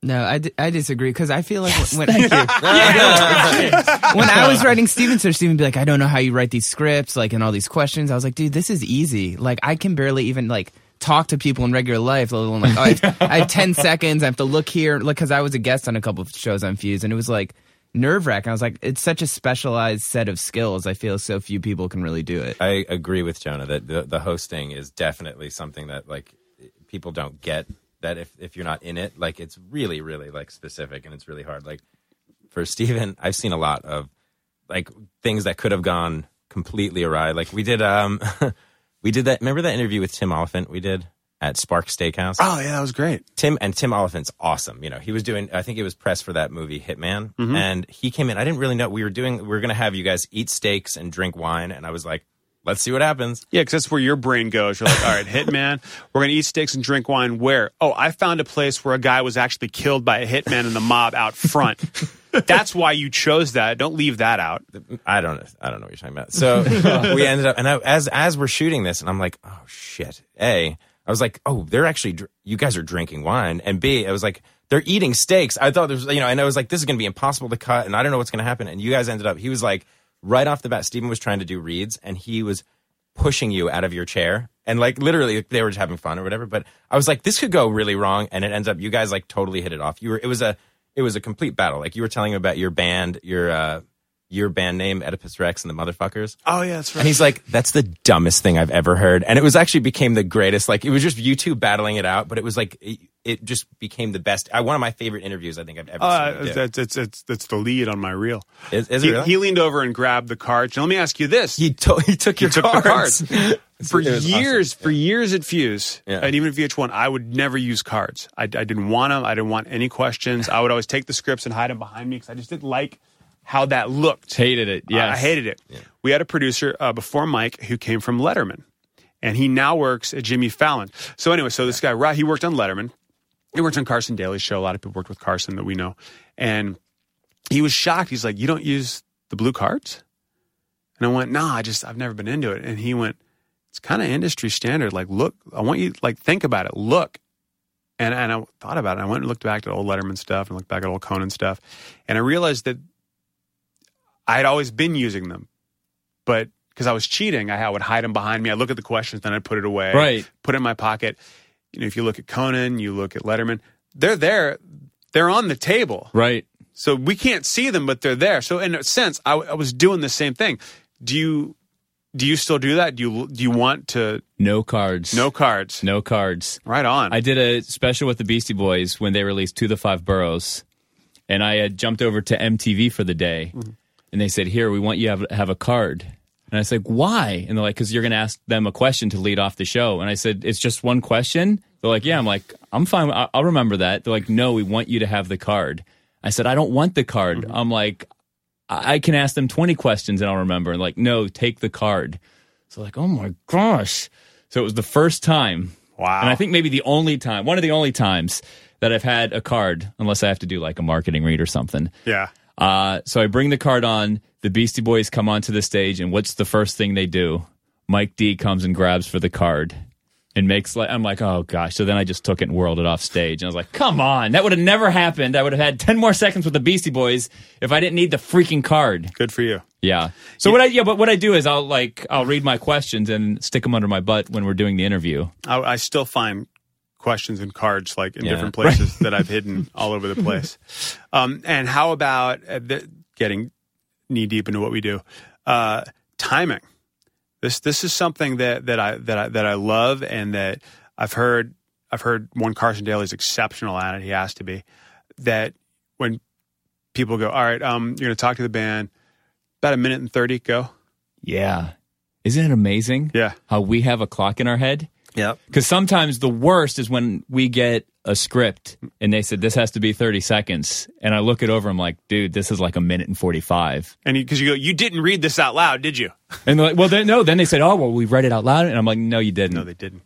No, I, d- I disagree because I feel like when, when, [laughs] [laughs] when I was writing Steven Search, Steven would be like, I don't know how you write these scripts, like, and all these questions. I was like, dude, this is easy. Like, I can barely even like talk to people in regular life. Let alone like, oh, I, have, I have ten seconds. I have to look here, like, because I was a guest on a couple of shows on Fuse, and it was like nerve wracking. I was like, it's such a specialized set of skills. I feel so few people can really do it. I agree with Jonah that the, the hosting is definitely something that like people don't get that if, if you're not in it, like it's really, really like specific and it's really hard. Like for Steven, I've seen a lot of like things that could have gone completely awry. Like we did um [laughs] we did that remember that interview with Tim Olyphant we did? At Sparks Steakhouse. Oh yeah, that was great. Tim and Tim Olyphant's awesome. You know, he was doing. I think it was press for that movie Hitman, Mm-hmm. and he came in. I didn't really know we were doing. We were going to have you guys eat steaks and drink wine, and I was like, let's see what happens. Yeah, because that's where your brain goes. You're like, all right, [laughs] hitman, we're gonna eat steaks and drink wine. Where? Oh, I found a place where a guy was actually killed by a hitman in the mob out front. [laughs] that's why you chose that. Don't leave that out. I don't. I don't know what you're talking about. So [laughs] we ended up, and I, as as we're shooting this, and I'm like, oh shit. A, I was like, oh, they're actually. You guys are drinking wine, and B, I was like. They're eating steaks. I thought there's, you know, and I was like, this is to be impossible to cut, and I don't know what's to happen. And you guys ended up, he was like, right off the bat, Steven was trying to do reads, and he was pushing you out of your chair. And like literally they were just having fun or whatever. But I was like, this could go really wrong. And it ends up you guys like totally hit it off. You were it was a it was a complete battle. Like you were telling him about your band, your uh your band name, Oedipus Rex and the motherfuckers. Oh yeah, that's right. And he's like, that's the dumbest thing I've ever heard. And it was actually became the greatest. Like it was just you two battling it out, but it was like it, it just became the best. I, one of my favorite interviews I think I've ever Uh, seen. that's, it's, it's, that's the lead on my reel. Is, is He, it really? he leaned over and grabbed the cards. Now, let me ask you this: he, to- he took your took the cards. [laughs] for was awesome. years, for years at Fuse, Yeah. and even at VH1, I would never use cards. I, I didn't want them. I didn't want any questions. I would always take the scripts and hide them behind me because I just didn't like how that looked. Hated it. I- Yes. I hated it. We had a producer uh, before Mike who came from Letterman, and he now works at Jimmy Fallon. So anyway, so this guy, Ra- he worked on Letterman. He worked on Carson Daly's show. A lot of people worked with Carson that we know, and he was shocked. He's like, "You don't use the blue cards?" And I went, "No, I just I've never been into it." And he went, "It's kind of industry standard. Like, look, I want you like think about it. Look." And and I thought about it. I went and looked back at old Letterman stuff and looked back at old Conan stuff, and I realized that I had always been using them, but because I was cheating, I would hide them behind me. I'd look at the questions, then I'd put it away, Right. Put it in my pocket. You know, if you look at Conan, you look at Letterman, they're there, they're on the table. Right. So we can't see them, but they're there. So in a sense, I, I was doing the same thing. Do you do you still do that? Do you do you want to No cards. no cards? No cards. Right on. I did a special with the Beastie Boys when they released To the Five Boroughs, and I had jumped over to MTV for the day, mm-hmm. And they said, "Here, we want you to have, have a card." And I was like, "Why?" And they're like, "Because you're going to ask them a question to lead off the show." And I said, "It's just one question." They're like, "Yeah." I'm like, "I'm fine. I- I'll remember that." They're like, "No, we want you to have the card." I said, "I don't want the card." Mm-hmm. I'm like, I I can ask them 20 questions and I'll remember. And like, no, take the card. So like, oh my gosh. So it was the first time. Wow. And I think maybe the only time, one of the only times that I've had a card, unless I have to do like a marketing read or something. yeah. Uh, so I bring the card on. The Beastie Boys come onto the stage, and what's the first thing they do? Mike D comes and grabs for the card and makes like I'm like, oh gosh. So then I just took it and whirled it off stage, and I was like, come on, that would have never happened. I would have had ten more seconds with the Beastie Boys if I didn't need the freaking card. Good for you. Yeah. So what I yeah, but what I do is I'll like I'll read my questions and stick them under my butt when we're doing the interview. I, I still find questions and cards like in Yeah. different places that I've hidden [laughs] all over the place. Um, and how about uh, the, getting knee deep into what we do? Uh, timing. This this is something that that I that I that I love and that I've heard I've heard one Carson Daly is exceptional at it. He has to be. That when people go, all right, um, you're going to talk to the band, about a minute and thirty, go. Yeah. Isn't it amazing? Yeah. How we have a clock in our head? Yep. Because sometimes the worst is when we get a script and they said this has to be 30 seconds. And I look it over, I'm like, dude, this is like a minute and 45. And because you go, you didn't read this out loud, did you? [laughs] And they're like, well, then, no. Then they said, oh, well, we read it out loud. And I'm like, no, you didn't. No, they didn't.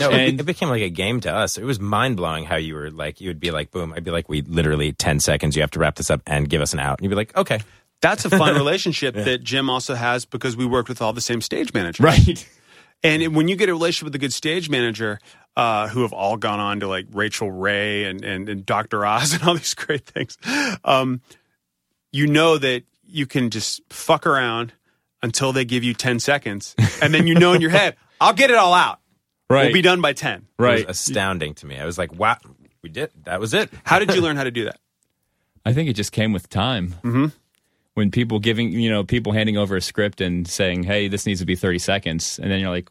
No, it, And- it became like a game to us. It was mind blowing how you were like, you would be like, boom. I'd be like, we literally 10 seconds. You have to wrap this up and give us an out. And you'd be like, okay. That's a fun [laughs] relationship that Jim also has because we worked with all the same stage managers. right. And it- when you get a relationship with a good stage manager, uh, who have all gone on to like Rachael Ray and, and, and Dr. Oz [laughs] and all these great things, um, you know that you can just fuck around until they give you 10 seconds. And then you know in your [laughs] head, I'll get it all out. Right. We'll be done by 10. It Right. was astounding to me. I was like, wow, we did. That was it. How did you [laughs] learn how to do that? I think it just came with time. Mm-hmm. When people giving, you know, people handing over a script and saying, hey, this needs to be 30 seconds. And then you're like,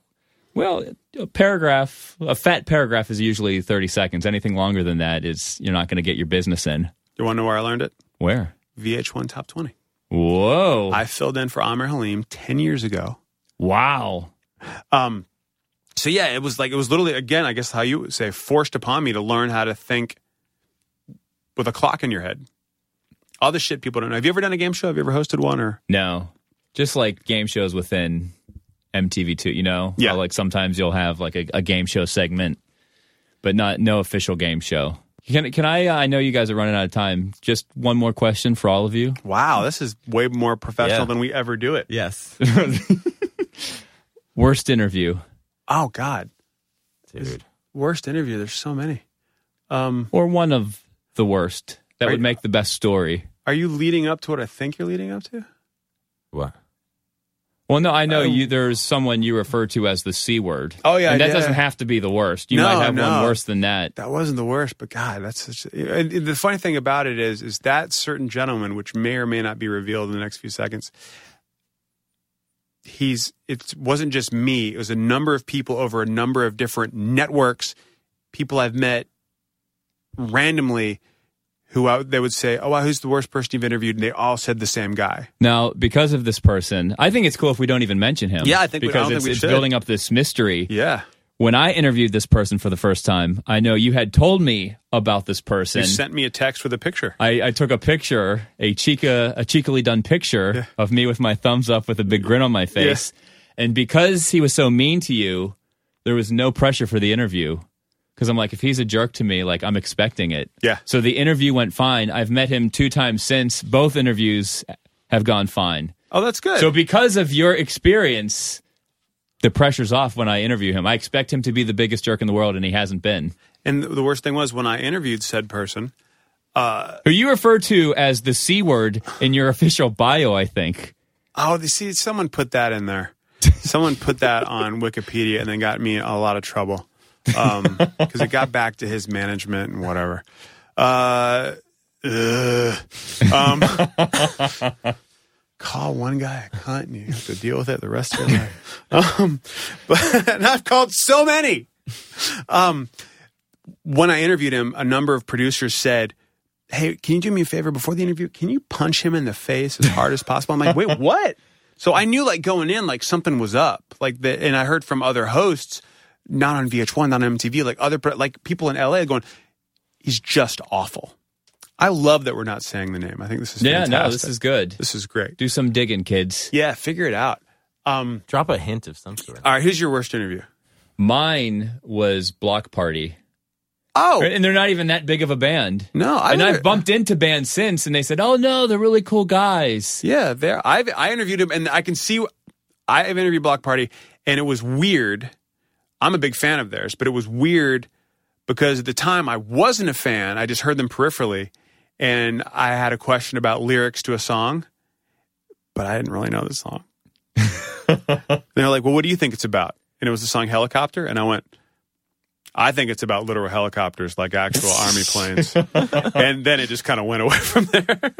well, a paragraph, a fat paragraph is usually 30 seconds. Anything longer than that is, you're not going to get your business in. You want to know where I learned it? Where? VH1 Top 20. Whoa. I filled in for Amir Halim 10 years ago. wow. Um, so yeah, it was like it was literally again, I guess how you would say, forced upon me to learn how to think with a clock in your head. All the shit people don't know. Have you ever done a game show? Have you ever hosted one or? No, just like game shows within MTV2. You know, Yeah. How, like sometimes you'll have like a, a game show segment, but not no official game show. Can can I? Uh, I know you guys are running out of time. Just one more question for all of you. Wow, this is way more professional Yeah. than we ever do it. Yes. [laughs] Worst interview Oh God, Dude. worst interview. There's so many. Um, or one of the worst that Right. would make the best story. Are you leading up to what I think you're leading up to? What? Well, no, I know Oh. you. There's someone you refer to as the c word. Oh, yeah, and that yeah. doesn't have to be the worst. You No, might have no. one worse than that. That wasn't the worst, but God, that's such. A, the funny thing about it is, is that certain gentleman, which may or may not be revealed in the next few seconds, he's. It wasn't just me; it was a number of people over a number of different networks, people I've met randomly, who I, they would say, "Oh, wow, who's the worst person you've interviewed?" And they all said the same guy. Now, because of this person, I think it's cool if we don't even mention him. Yeah, I think we- I because don't think it's, we it's building up this mystery. Yeah, When I interviewed this person for the first time, I know you had told me about this person. you sent me a text with a picture. I, I took a picture, a chica, a cheekily done picture of me with my thumbs up with a big grin on my face. And because he was so mean to you, there was no pressure for the interview. Because I'm like, if he's a jerk to me, like I'm expecting it. Yeah. So the interview went fine. I've met him two times since. Both interviews have gone fine. Oh, that's good. So because of your experience, the pressure's off when I interview him. I expect him to be the biggest jerk in the world, and he hasn't been. and the worst thing was when I interviewed said person. Uh, Who you refer to as the C word in your [laughs] official bio, I think. Oh, see, someone put that in there. [laughs] Someone put that on Wikipedia and then got me in a lot of trouble because it got back to his management and whatever. Uh, ugh. um, call one guy a cunt and you have to deal with it the rest of your life. Um, but [laughs] and I've called so many. Um, when I interviewed him, a number of producers said, hey, can you do me a favor before the interview? Can you punch him in the face as hard as possible? I'm like, wait, what? So I knew like going in, like something was up. Like the, and I heard from other hosts, not on VH1, not on MTV, like other, like people in LA going, he's just awful. I love that we're not saying the name. I think this is Yeah, fantastic. no, this is good. this is great. Do some digging, kids. Yeah, figure it out. Um, Drop a hint of some sort. all right, who's your worst interview? Mine was Bloc Party. Oh And they're not even that big of a band. no, I and I've bumped into bands since, and they said, "Oh no, they're really cool guys." Yeah, there. I've I interviewed him, and I can see. I've interviewed Bloc Party, and it was weird. I'm a big fan of theirs, but it was weird because at the time I wasn't a fan. I just heard them peripherally, and I had a question about lyrics to a song, but I didn't really know the song. [laughs] They're like, "Well, what do you think it's about?" And it was the song "Helicopter," and I went. I think it's about literal helicopters, like actual army [laughs] planes. and then it just kind of went away [laughs] from there.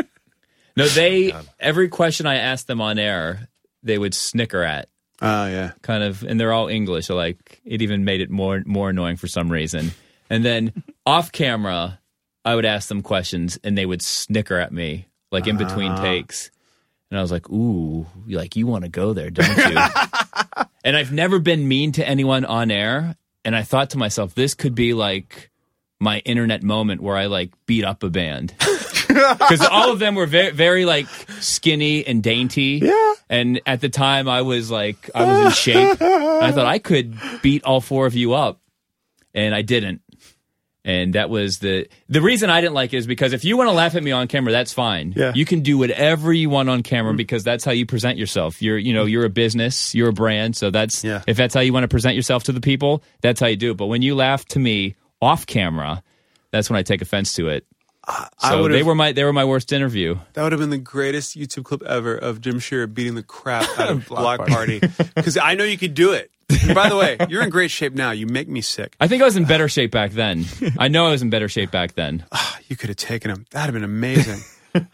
No, they every question I asked them on air, they would snicker at. Oh yeah. kind of and they're all english so like it even made it more more annoying for some reason. And then [laughs] off camera i would ask them questions and they would snicker at me like in between ah. takes. And i was like ooh like you want to go there don't you? [laughs] And i've never been mean to anyone on air and i thought to myself this could be like my internet moment where i like beat up a band [laughs] because all of them were very, very like skinny and dainty. Yeah. And at the time, I was like, I was in shape. I thought I could beat all four of you up, and I didn't. And that was the the reason I didn't like it is because if you want to laugh at me on camera, that's fine. Yeah. You can do whatever you want on camera because that's how you present yourself. You're you know you're a business, you're a brand, so that's Yeah. if that's how you want to present yourself to the people, that's how you do it. But when you laugh to me off camera, that's when I take offense to it. I So would've- they were my they were my worst interview. That would have been the greatest YouTube clip ever of Jim Shearer beating the crap out of [laughs] Bloc, Bloc Party. Because [laughs] I know you could do it. And by the way, you're in great shape now. You make me sick. I think I was in better shape back then. I know I was in better shape back then. [laughs] Ah, you could have taken him. That'd have been amazing.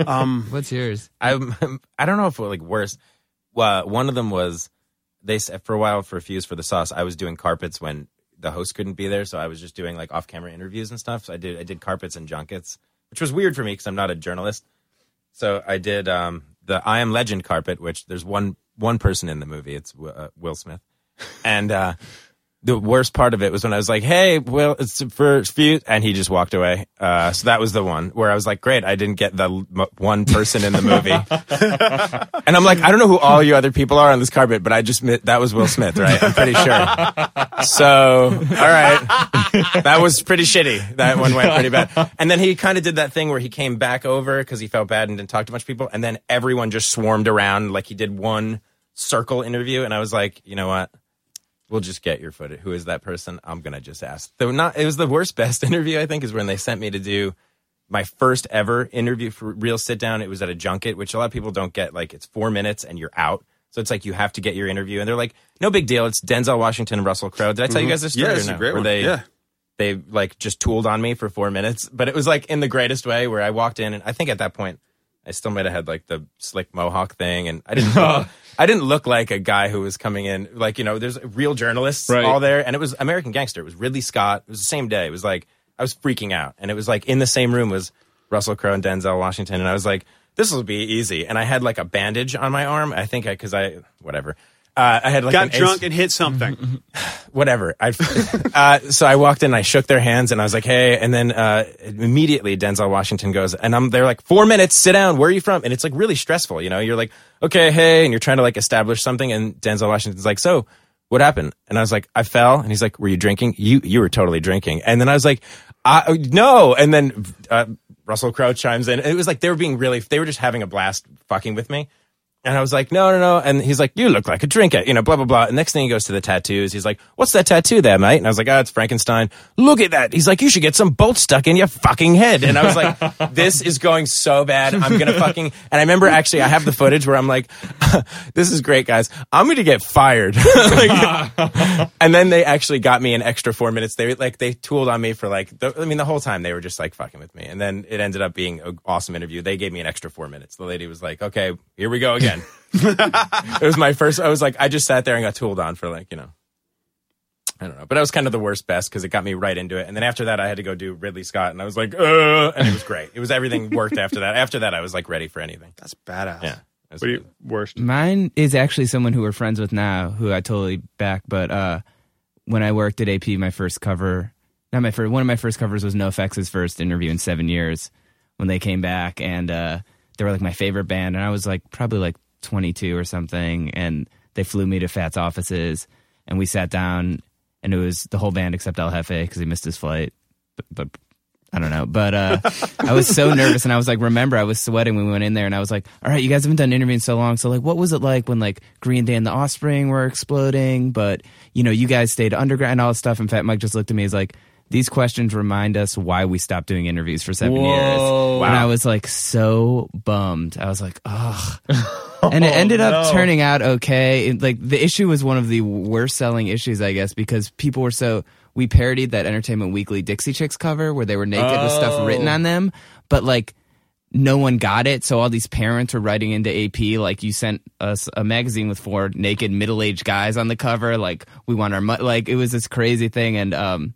Um, What's yours? I'm, I don't know if it like worse. Well, one of them was they s- for a while for Fuse for the sauce. I was doing carpets when the host couldn't be there, so I was just doing like off camera interviews and stuff. So I did I did carpets and junkets, which was weird for me because I'm not a journalist. So I did um, the I Am Legend carpet, which there's one one person in the movie. It's uh, Will Smith, and uh, the worst part of it was when I was like, "Hey, well, it's for few," and he just walked away. Uh, so that was the one where I was like, "Great, I didn't get the m- one person in the movie." [laughs] and I'm like, I don't know who all you other people are on this carpet, but I just that was Will Smith, right? I'm pretty sure. So, all right, that was pretty shitty. That one went pretty bad. And then he kind of did that thing where he came back over because he felt bad and didn't talk to much people, and then everyone just swarmed around like he did one circle interview, and I was like, you know what? We'll just get your footage. Who is that person? I'm gonna just ask. Though not, it was the worst [laughs] best interview. I think is when they sent me to do my first ever interview for real sit down. It was at a junket, which a lot of people don't get. Like it's four minutes and you're out. So it's like you have to get your interview, and they're like, no big deal. It's Denzel Washington and Russell Crowe. Did I tell you mm-hmm. guys this story? Yeah, it's a no? great Where one. they Yeah. they like just tooled on me for four minutes, but it was like in the greatest way. Where I walked in, and I think at that point I still might have had like the slick mohawk thing, and I didn't. [laughs] I didn't look like a guy who was coming in. Like you know, there's real journalists Right. all there, and it was American Gangster. It was Ridley Scott. It was the same day. It was like I was freaking out, and it was like in the same room was Russell Crowe and Denzel Washington, and I was like, this will be easy. And I had like a bandage on my arm. I think I because I whatever. Uh, I had like Got an ace- drunk and hit something. whatever. I [laughs] uh, so I walked in, I shook their hands, and I was like, "Hey!" And then uh, immediately Denzel Washington goes, and I'm they're like, four minutes, sit down. Where are you from?" And it's like really stressful, you know. You're like, "Okay, hey," and you're trying to like establish something, and Denzel Washington's like, "So." What happened? And I was like, I fell. And he's like, Were you drinking? You you were totally drinking. And then I was like, I, No. And then uh, Russell Crowe chimes in. It was like they were being really. They were just having a blast fucking with me. And I was like, no, no, no. And he's like, you look like a drinker, you know, blah, blah, blah. And next thing he goes to the tattoos. He's like, what's that tattoo there, mate? And I was like, oh, it's Frankenstein. Look at that. He's like, you should get some bolts stuck in your fucking head. And I was like, [laughs] this is going so bad. I'm going to fucking, and I remember actually, I have the footage where I'm like, [laughs] this is great, guys. I'm going to get fired. [laughs] Like- and then they actually got me an extra four minutes. They like, they tooled on me for like, the, I mean, the whole time they were just like fucking with me. And then it ended up being an awesome interview. They gave me an extra four minutes. The lady was like, okay, here we go again. [laughs] it was my first. I was like, I just sat there and got tooled on for like, you know, I don't know. But I was kind of the worst best because it got me right into it. And then after that, I had to go do Ridley Scott, and I was like, uh, and it was great. It was everything worked after that. After that, I was like ready for anything. That's badass. Yeah. It What are you worst? Mine is actually someone who we're friends with now, who I totally back. But uh, when I worked at AP, my first cover, not my first, one of my first covers was NoFX's first interview in seven years. When they came back, and uh, they were like my favorite band, and I was like probably like 22 or something, and they flew me to Fat's offices, and we sat down, and it was the whole band except El Hefe because he missed his flight, but, but I don't know. But uh, [laughs] I was so nervous, and I was like, remember, I was sweating when we went in there, and I was like, all right, you guys haven't done interviews so long, so like, what was it like when like Green Day and the Offspring were exploding, but you know, you guys stayed underground and all this stuff. And Fat Mike just looked at me, he's like. These questions remind us why we stopped doing interviews for seven years. Whoa. And I was like so bummed. I was like, ugh. [laughs] and it ended up no. turning out okay. It, like the issue was one of the worst selling issues, I guess, because people were so. We parodied that Entertainment Weekly Dixie Chicks cover where they were naked with stuff written on them, but like no one got it. So all these parents were writing into AP like you sent us a magazine with four naked middle aged guys on the cover. Like we want our mo-. like it was this crazy thing, and um,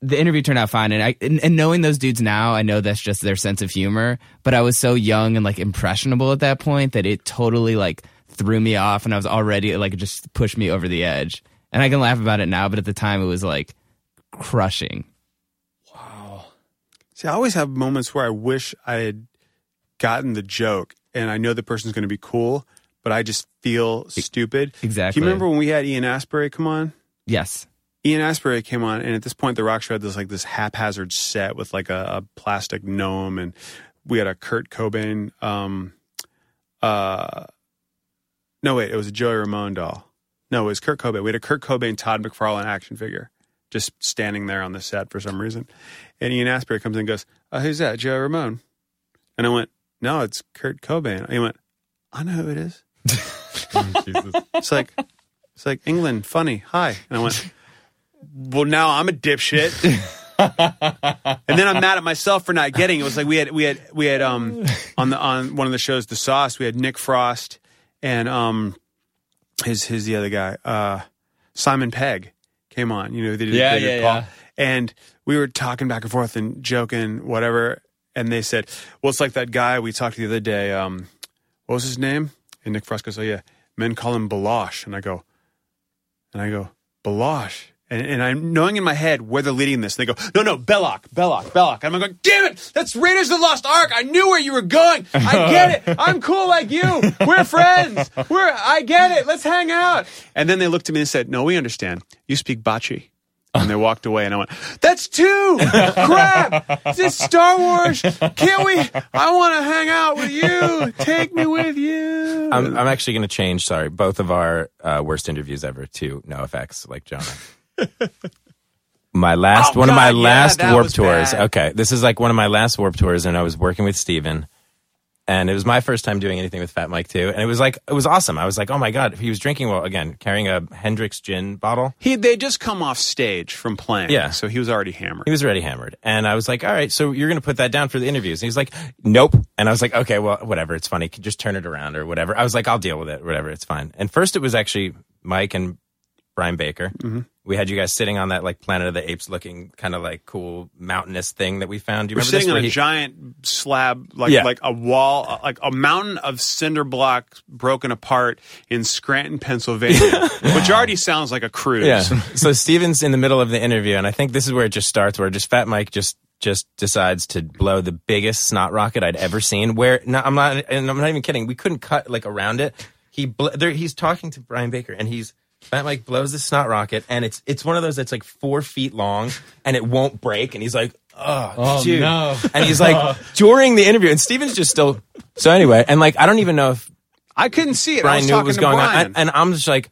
the interview turned out fine and I and, and knowing those dudes now, I know that's just their sense of humor. But I was so young and like impressionable at that point that it totally like threw me off and I was already like just pushed me over the edge. And I can laugh about it now, but at the time it was like crushing. Wow. See, I always have moments where I wish I had gotten the joke, and I know the person's going to be cool, but I just feel stupid. Exactly. Do you remember when we had Ian Astbury come on? Yes. Ian Astbury came on, and at this point, the Rock Show had this like this haphazard set with like a, a plastic gnome, and we had a Kurt Cobain. Um, uh, no, wait, it was a Joey Ramone doll. No, it was Kurt Cobain. We had a Kurt Cobain Todd McFarlane action figure just standing there on the set for some reason. And Ian Astbury comes in and goes, oh, "Who's that? Joey Ramone?" And I went, "No, it's Kurt Cobain." And he went, "I know who it is." [laughs] It's like, it's like England, funny, hi. And I went, well, now I'm a dipshit. [laughs] and then I'm mad at myself for not getting it. It was like we had we had we had um on the on one of the shows, The Sauce, we had Nick Frost and um his his the other guy, uh Simon Pegg came on. You know, they did, Yeah, they did yeah, yeah. And we were talking back and forth and joking, whatever. And they said, Well, it's like that guy we talked to the other day, um, what was his name? And Nick Frost goes, Oh yeah, men call him Balosh. And I go, and I go, Balosh. And, and I'm knowing in my head where they're leading this. And they go, no, no, Belloq, Belloq, Belloq. And I'm going, damn it, that's Raiders of the Lost Ark. I knew where you were going. I [laughs] get it. I'm cool like you. We're friends. We're, I get it. Let's hang out. And then they looked at me and said, no, we understand. You speak Bachi. And they walked away, and I went, "That's two! Crap! This Star Wars. Can't we? I want to hang out with you. Take me with you." I'm, I'm actually going to change. Sorry, both of our uh, worst interviews ever to NoFX, like Jonah. My last Oh, one of my yeah, last warp tours. bad. Okay, this is like one of my last warp tours, and I was working with Steven. And it was my first time doing anything with Fat Mike too, and it was like it was awesome. I was like, "Oh my god!" He was drinking well again, carrying a Hendrick's gin bottle. He they just come off stage from playing, Yeah. So he was already hammered. He was already hammered. And I was like, all right, so you're going to put that down for the interviews. And he's like, nope. And I was like, okay, well, whatever. It's funny. Just turn it around or whatever. I was like, I'll deal with it. Whatever. It's fine. And first it was actually Mike and Brian Baker. Mm-hmm. We had you guys sitting on that like Planet of the Apes looking kind of like cool mountainous thing that we found. Do you We're remember sitting this? on Where a he- giant slab, like Yeah. like a wall, uh, like a mountain of cinder blocks broken apart in Scranton, Pennsylvania, [laughs] which already sounds like a cruise. Yeah. so Steven's in the middle of the interview, and I think this is where it just starts, where just Fat Mike just just decides to blow the biggest snot rocket I'd ever seen. Where no, I'm not, and I'm not even kidding. We couldn't cut like around it. He bl- there, he's talking to Brian Baker, and he's Fat Mike blows the snot rocket, and it's it's one of those that's like four feet long, and it won't break, and he's like. Oh, dude. no. And he's like, [laughs] during the interview, and Steven's just still. So, anyway, and like, I don't even know if I couldn't see it. I Brian was knew what talking was to going Brian. on, and, and I'm just like,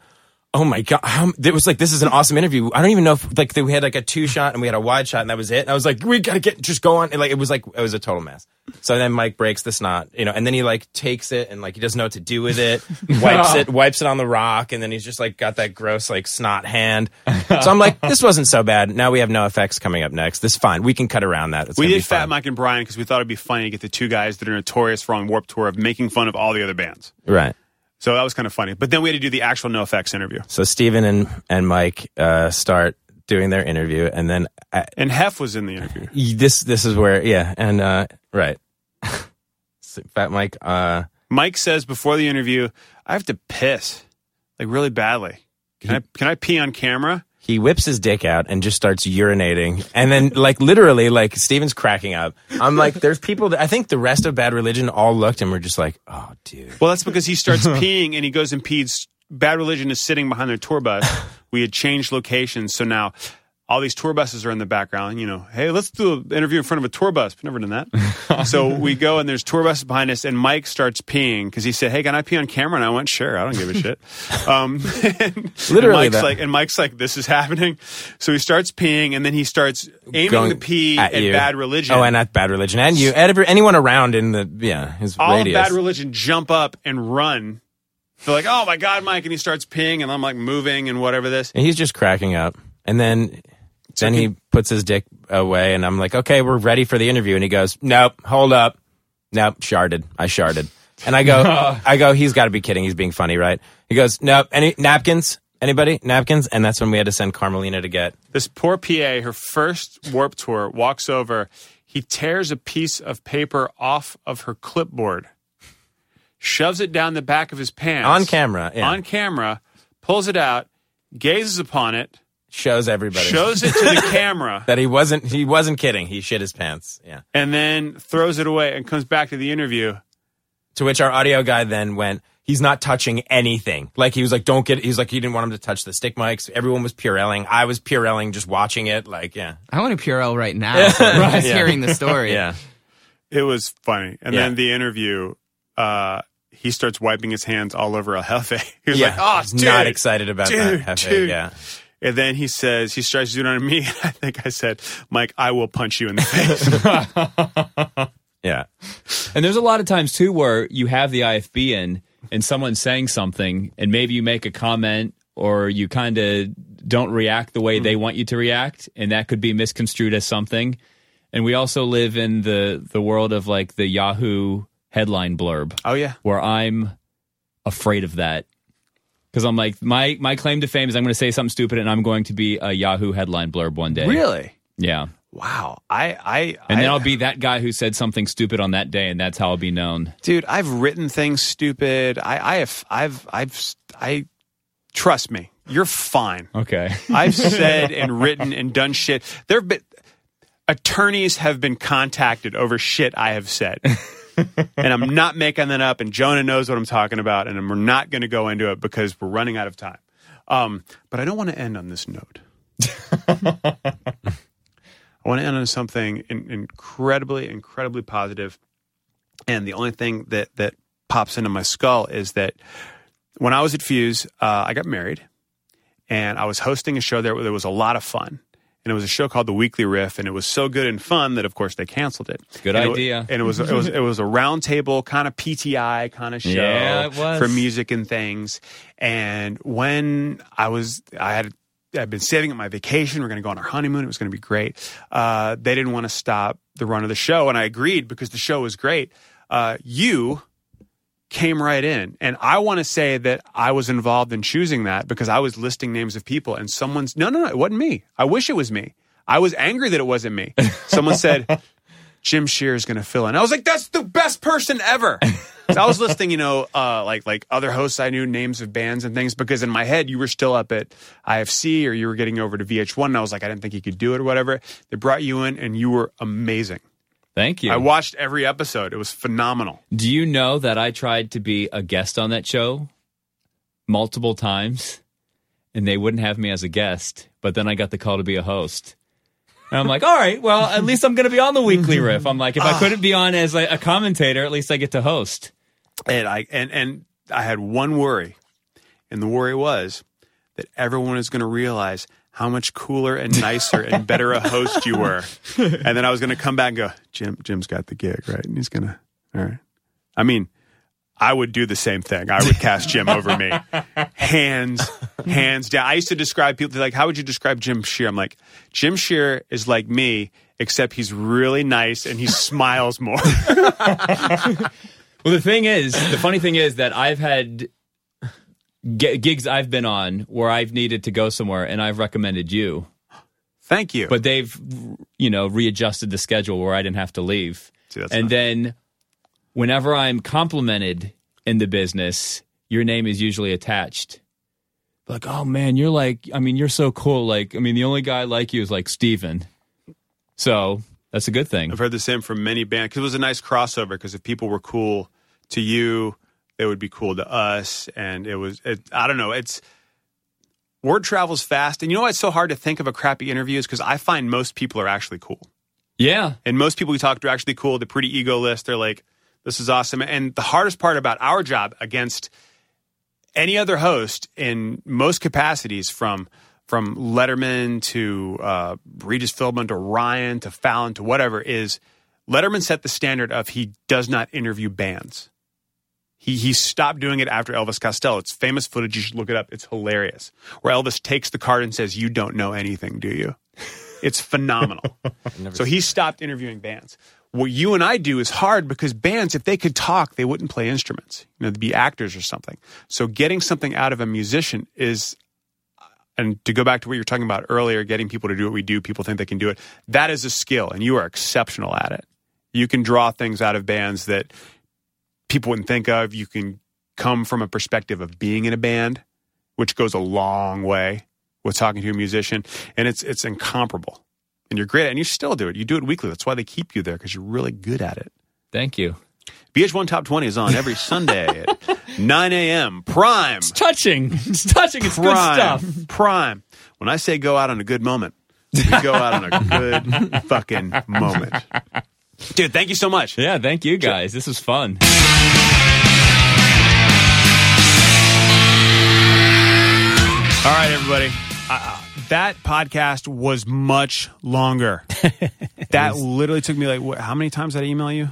oh my god! How, it was like this is an awesome interview. I don't even know if like we had like a two shot and we had a wide shot and that was it. And I was like, we gotta get just go on. And, like it was like it was a total mess. So then Mike breaks the snot, you know, and then he like takes it and like he doesn't know what to do with it. [laughs] wipes it, wipes it on the rock, and then he's just like got that gross like snot hand. So I'm like, this wasn't so bad. Now we have NoFX coming up next. This is fine. We can cut around that. It's we gonna be did Fat fun. Mike and Brian because we thought it'd be funny to get the two guys that are notorious for on Warp Tour of making fun of all the other bands. right. So that was kind of funny. But then we had to do the actual NoFX interview. So Steven and and Mike uh, start doing their interview, and then I, And Hef was in the interview. this this is where yeah and uh right [laughs] fat mike uh Mike says before the interview, I have to piss like really badly. Can I can I pee on camera? He whips his dick out and just starts urinating and then like literally like steven's cracking up i'm like there's people that i think the rest of bad religion all looked and were just like oh dude Well, that's because he starts [laughs] peeing and he goes and pees. Bad Religion is sitting behind their tour bus. We had changed locations, so now all these tour buses are in the background. You know, hey, let's do an interview in front of a tour bus. We've never done that. [laughs] so we go and there's tour buses behind us, and Mike starts peeing because he said, "Hey, can I pee on camera?" And I went, "Sure, I don't give a shit." [laughs] Um, [laughs] and, Literally and Mike's that. like, and Mike's like, "This is happening." So he starts peeing, and then he starts aiming Going the pee at at. Bad Religion. oh and at bad religion and you and every, anyone around in the yeah his all radius Bad Religion jump up and run. They're like, "Oh my god, Mike!" And he starts peeing, and I'm like moving and whatever this. and he's just cracking up and then then he puts his dick away and i'm like okay we're ready for the interview. And he goes nope hold up. Nope sharded. I sharded. And i go [laughs] i go he's got to be kidding. He's being funny right? He goes nope. Any napkins? Anybody? Napkins? And that's when we had to send carmelina to get This poor PA, her first warp tour, walks over. He tears a piece of paper off of her clipboard, shoves it down the back of his pants. On camera yeah. on camera, pulls it out, gazes upon it, shows everybody shows it to the [laughs] camera, that he wasn't he wasn't kidding he shit his pants yeah and then throws it away and comes back to the interview. to which our audio guy then went he's not touching anything like he was like don't get he's like he didn't want him to touch the stick mics everyone was purelling i was purelling just watching it like yeah I want to Purell right now. [laughs] Just Yeah. hearing the story. yeah It was funny. And Yeah. then the interview, uh, he starts wiping his hands all over a Hefe. [laughs] He was yeah like, "Oh, He's dude, not excited about dude, that Hefe, dude." yeah And then he says, he starts doing it on me. [laughs] I think I said, Mike, I will punch you in the face. [laughs] [laughs] yeah And there's a lot of times too where you have the IFB in and someone's saying something and maybe you make a comment or you kind of don't react the way they mm-hmm. want you to react and that could be misconstrued as something. And we also live in the the world of like the Yahoo headline blurb oh, yeah. where I'm afraid of that. Cuz I'm like my my claim to fame is I'm going to say something stupid and I'm going to be a Yahoo headline blurb one day. Really? Yeah. Wow. I, I, And I, then I'll be that guy who said something stupid on that day and that's how I'll be known. dude, I've written things stupid. I, I have, I've, I've, I trust me, you're fine. Okay. [laughs] I've said and [laughs] written and done shit. There have been attorneys have been contacted over shit I have said. [laughs] and I'm not making that up. And Jonah knows what I'm talking about. And we're not going to go into it because we're running out of time. Um, but I don't want to end on this note. [laughs] I want to end on something in, incredibly, incredibly positive. And the only thing that that pops into my skull is that when I was at Fuse, uh, I got married, and I was hosting a show there where there was a lot of fun. And it was a show called The Weekly Riff, and it was so good and fun that, of course, they canceled it. Good And it- idea. and it was it was it was a roundtable kind of PTI kind of show Yeah, for music and things. And when I was, I had. I'd been saving up my vacation. We are going to go on our honeymoon. It was going to be great. Uh, they didn't want to stop the run of the show, and I agreed because the show was great. Uh, you came right in, and I want to say that I was involved in choosing that because I was listing names of people, and someone's no, no, no, it wasn't me. I wish it was me. I was angry that it wasn't me. Someone said [laughs] Jim Shearer is going to fill in. I was like, that's the best person ever. [laughs] So I was listing, you know, uh, like like other hosts I knew, names of bands and things, because in my head you were still up at IFC or you were getting over to VH1, and I was like, I didn't think you could do it or whatever. They brought you in, and you were amazing. Thank you. I watched every episode; it was phenomenal. Do you know that I tried to be a guest on that show multiple times and they wouldn't have me as a guest, but then I got the call to be a host. And I'm like, all right, well, at least I'm going to be on the weekly [laughs] riff. I'm like, if I ah. couldn't be on as a commentator, at least I get to host. and I and and I had one worry, and the worry was that everyone is going to realize how much cooler and nicer and better a host you were, [laughs] and then I was going to come back and go, Jim, Jim's got the gig, right? And he's gonna, all right. I mean, I would do the same thing. I would cast Jim over me, hands, hands down. I used to describe people like, how would you describe Jim Shearer? I'm like, Jim Shearer is like me, except he's really nice and he smiles more. [laughs] Well, the thing is, the funny thing is that I've had g- gigs I've been on where I've needed to go somewhere and I've recommended you, Thank you. but they've, you know, readjusted the schedule where I didn't have to leave. See, and not- then whenever I'm complimented in the business, your name is usually attached. Like, oh man, you're like, I mean, you're so cool. Like, I mean, the only guy like you is like Steven. So that's a good thing. I've heard the same from many bands because it was a nice crossover. Because if people were cool to you, they would be cool to us, and it was. It, I don't know. It's word travels fast, and you know why it's so hard to think of a crappy interview is because I find most people are actually cool, Yeah. and most people we talk to are actually cool. They're pretty ego list. They're like, "This is awesome." And the hardest part about our job against any other host in most capacities, from from Letterman to uh, Regis Philbin to Ryan to Fallon to whatever, is Letterman set the standard of he does not interview bands. He he stopped doing it after Elvis Costello. It's famous footage. You should look it up. It's hilarious. Where Elvis takes the card and says, "You don't know anything, do you?" It's phenomenal. [laughs] so he stopped interviewing bands. What you and I do is hard because bands, if they could talk, they wouldn't play instruments. You know, they'd be actors or something. So getting something out of a musician is, and to go back to what you were talking about earlier, getting people to do what we do, people think they can do it. That is a skill, and you are exceptional at it. You can draw things out of bands that people wouldn't think of. You can come from a perspective of being in a band, which goes a long way with talking to a musician, and it's it's incomparable. And you're great, at it, and you still do it. You do it weekly. That's why they keep you there because you're really good at it. Thank you. VH1 Top 20 is on every Sunday at [laughs] 9 a.m. Prime. It's touching. It's touching. It's good Prime. stuff. Prime. When I say go out on a good moment, we go out on a good [laughs] fucking moment. Dude, thank you so much. Yeah, thank you guys. This was fun. All right, everybody. Uh, that podcast was much longer. [laughs] that literally took me like, what, how many times did I email you?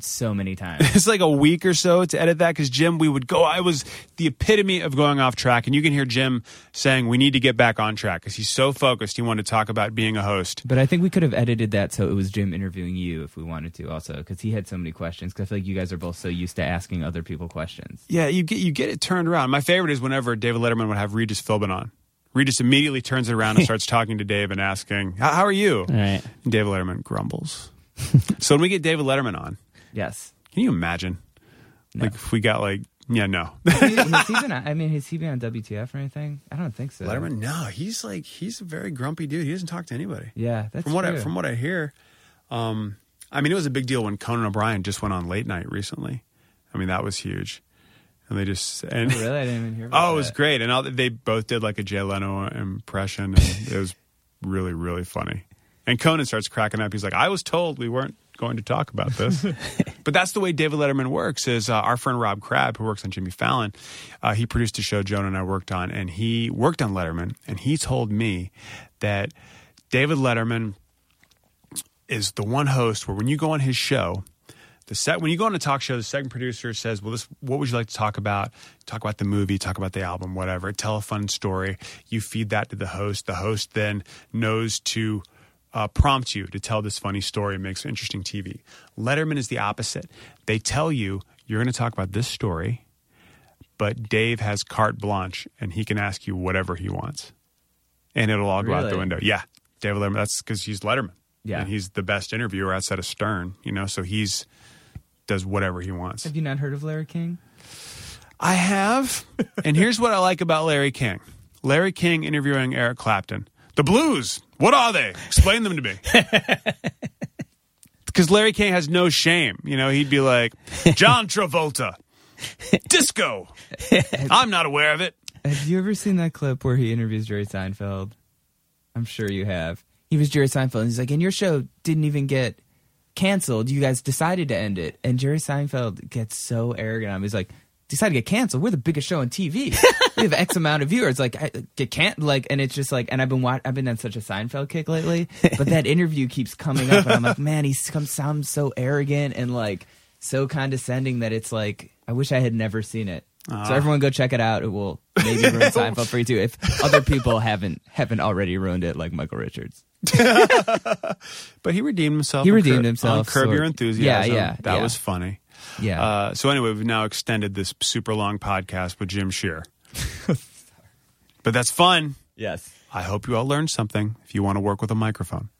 So many times. [laughs] It's like a week or so to edit that because Jim, we would go. I was the epitome of going off track, and you can hear Jim saying we need to get back on track because he's so focused. He wanted to talk about being a host. But I think we could have edited that so it was Jim interviewing you if we wanted to, also, because he had so many questions. Because I feel like you guys are both so used to asking other people questions. Yeah, you get you get it turned around. My favorite is whenever David Letterman would have Regis Philbin on. Regis immediately turns it around and [laughs] starts talking to Dave and asking, "How, how are you?" All right. And David Letterman grumbles. [laughs] so when we get David Letterman on, Yes. can you imagine? Like if we got like Yeah, no. has he [laughs] been? I mean, has he been on WTF or anything? I don't think so. Letterman, no, he's like he's a very grumpy dude. He doesn't talk to anybody. Yeah, that's from what I, from what I hear. Um, I mean, it was a big deal when Conan O'Brien just went on late night recently. I mean, that was huge, and they just and Oh, really? I didn't even hear. About [laughs] oh, it was that. great, and all, they both did like a Jay Leno impression, and it was really really funny. And Conan starts cracking up. He's like, "I was told we weren't going to talk about this," [laughs] but that's the way David Letterman works. Is uh, our friend Rob Crabb, who works on Jimmy Fallon, uh, he produced a show Jonah and I worked on, and he worked on Letterman, and he told me that David Letterman is the one host where when you go on his show, the set when you go on a talk show, the second producer says, "Well, this what would you like to talk about? Talk about the movie, talk about the album, whatever. Tell a fun story." You feed that to the host. The host then knows to uh, prompt you to tell this funny story and makes interesting TV. Letterman is the opposite. They tell you you're going to talk about this story, but Dave has carte blanche and he can ask you whatever he wants, and it'll all go out the window. Yeah, David Letterman. That's because he's Letterman. Yeah. and he's the best interviewer outside of Stern. You know, so he's does whatever he wants. Have you not heard of Larry King? I have, and here's what I like about Larry King. Larry King interviewing Eric Clapton. The blues, what are they? Explain them to me. [laughs] Because Larry King has no shame. You know, he'd be like, John Travolta, disco. I'm not aware of it. Have you ever seen that clip where he interviews Jerry Seinfeld? I'm sure you have. He was Jerry Seinfeld, and he's like, "And your show didn't even get canceled. You guys decided to end it." And Jerry Seinfeld gets so arrogant. on him. He's like, "Decided to get canceled. We're the biggest show on TV. [laughs] we have X amount of viewers. Like, I, get can't like." And it's just like, and I've been wa- I've been on such a Seinfeld kick lately, but that interview keeps coming up, and I'm like, man, he comes sounds so arrogant and like so condescending that it's like, I wish I had never seen it. So ah. everyone go check it out. It will maybe [laughs] ruin Seinfeld for you too if other people haven't haven't already ruined it, like Michael Richards. [laughs] But he redeemed himself. He redeemed Curb- himself, On Curb sort- Your Enthusiasm. Yeah, yeah, That yeah. was funny. Yeah, Uh, so anyway, we've now extended this super long podcast with Jim Shearer. [laughs] but that's fun. yes. I hope you all learned something if you want to work with a microphone.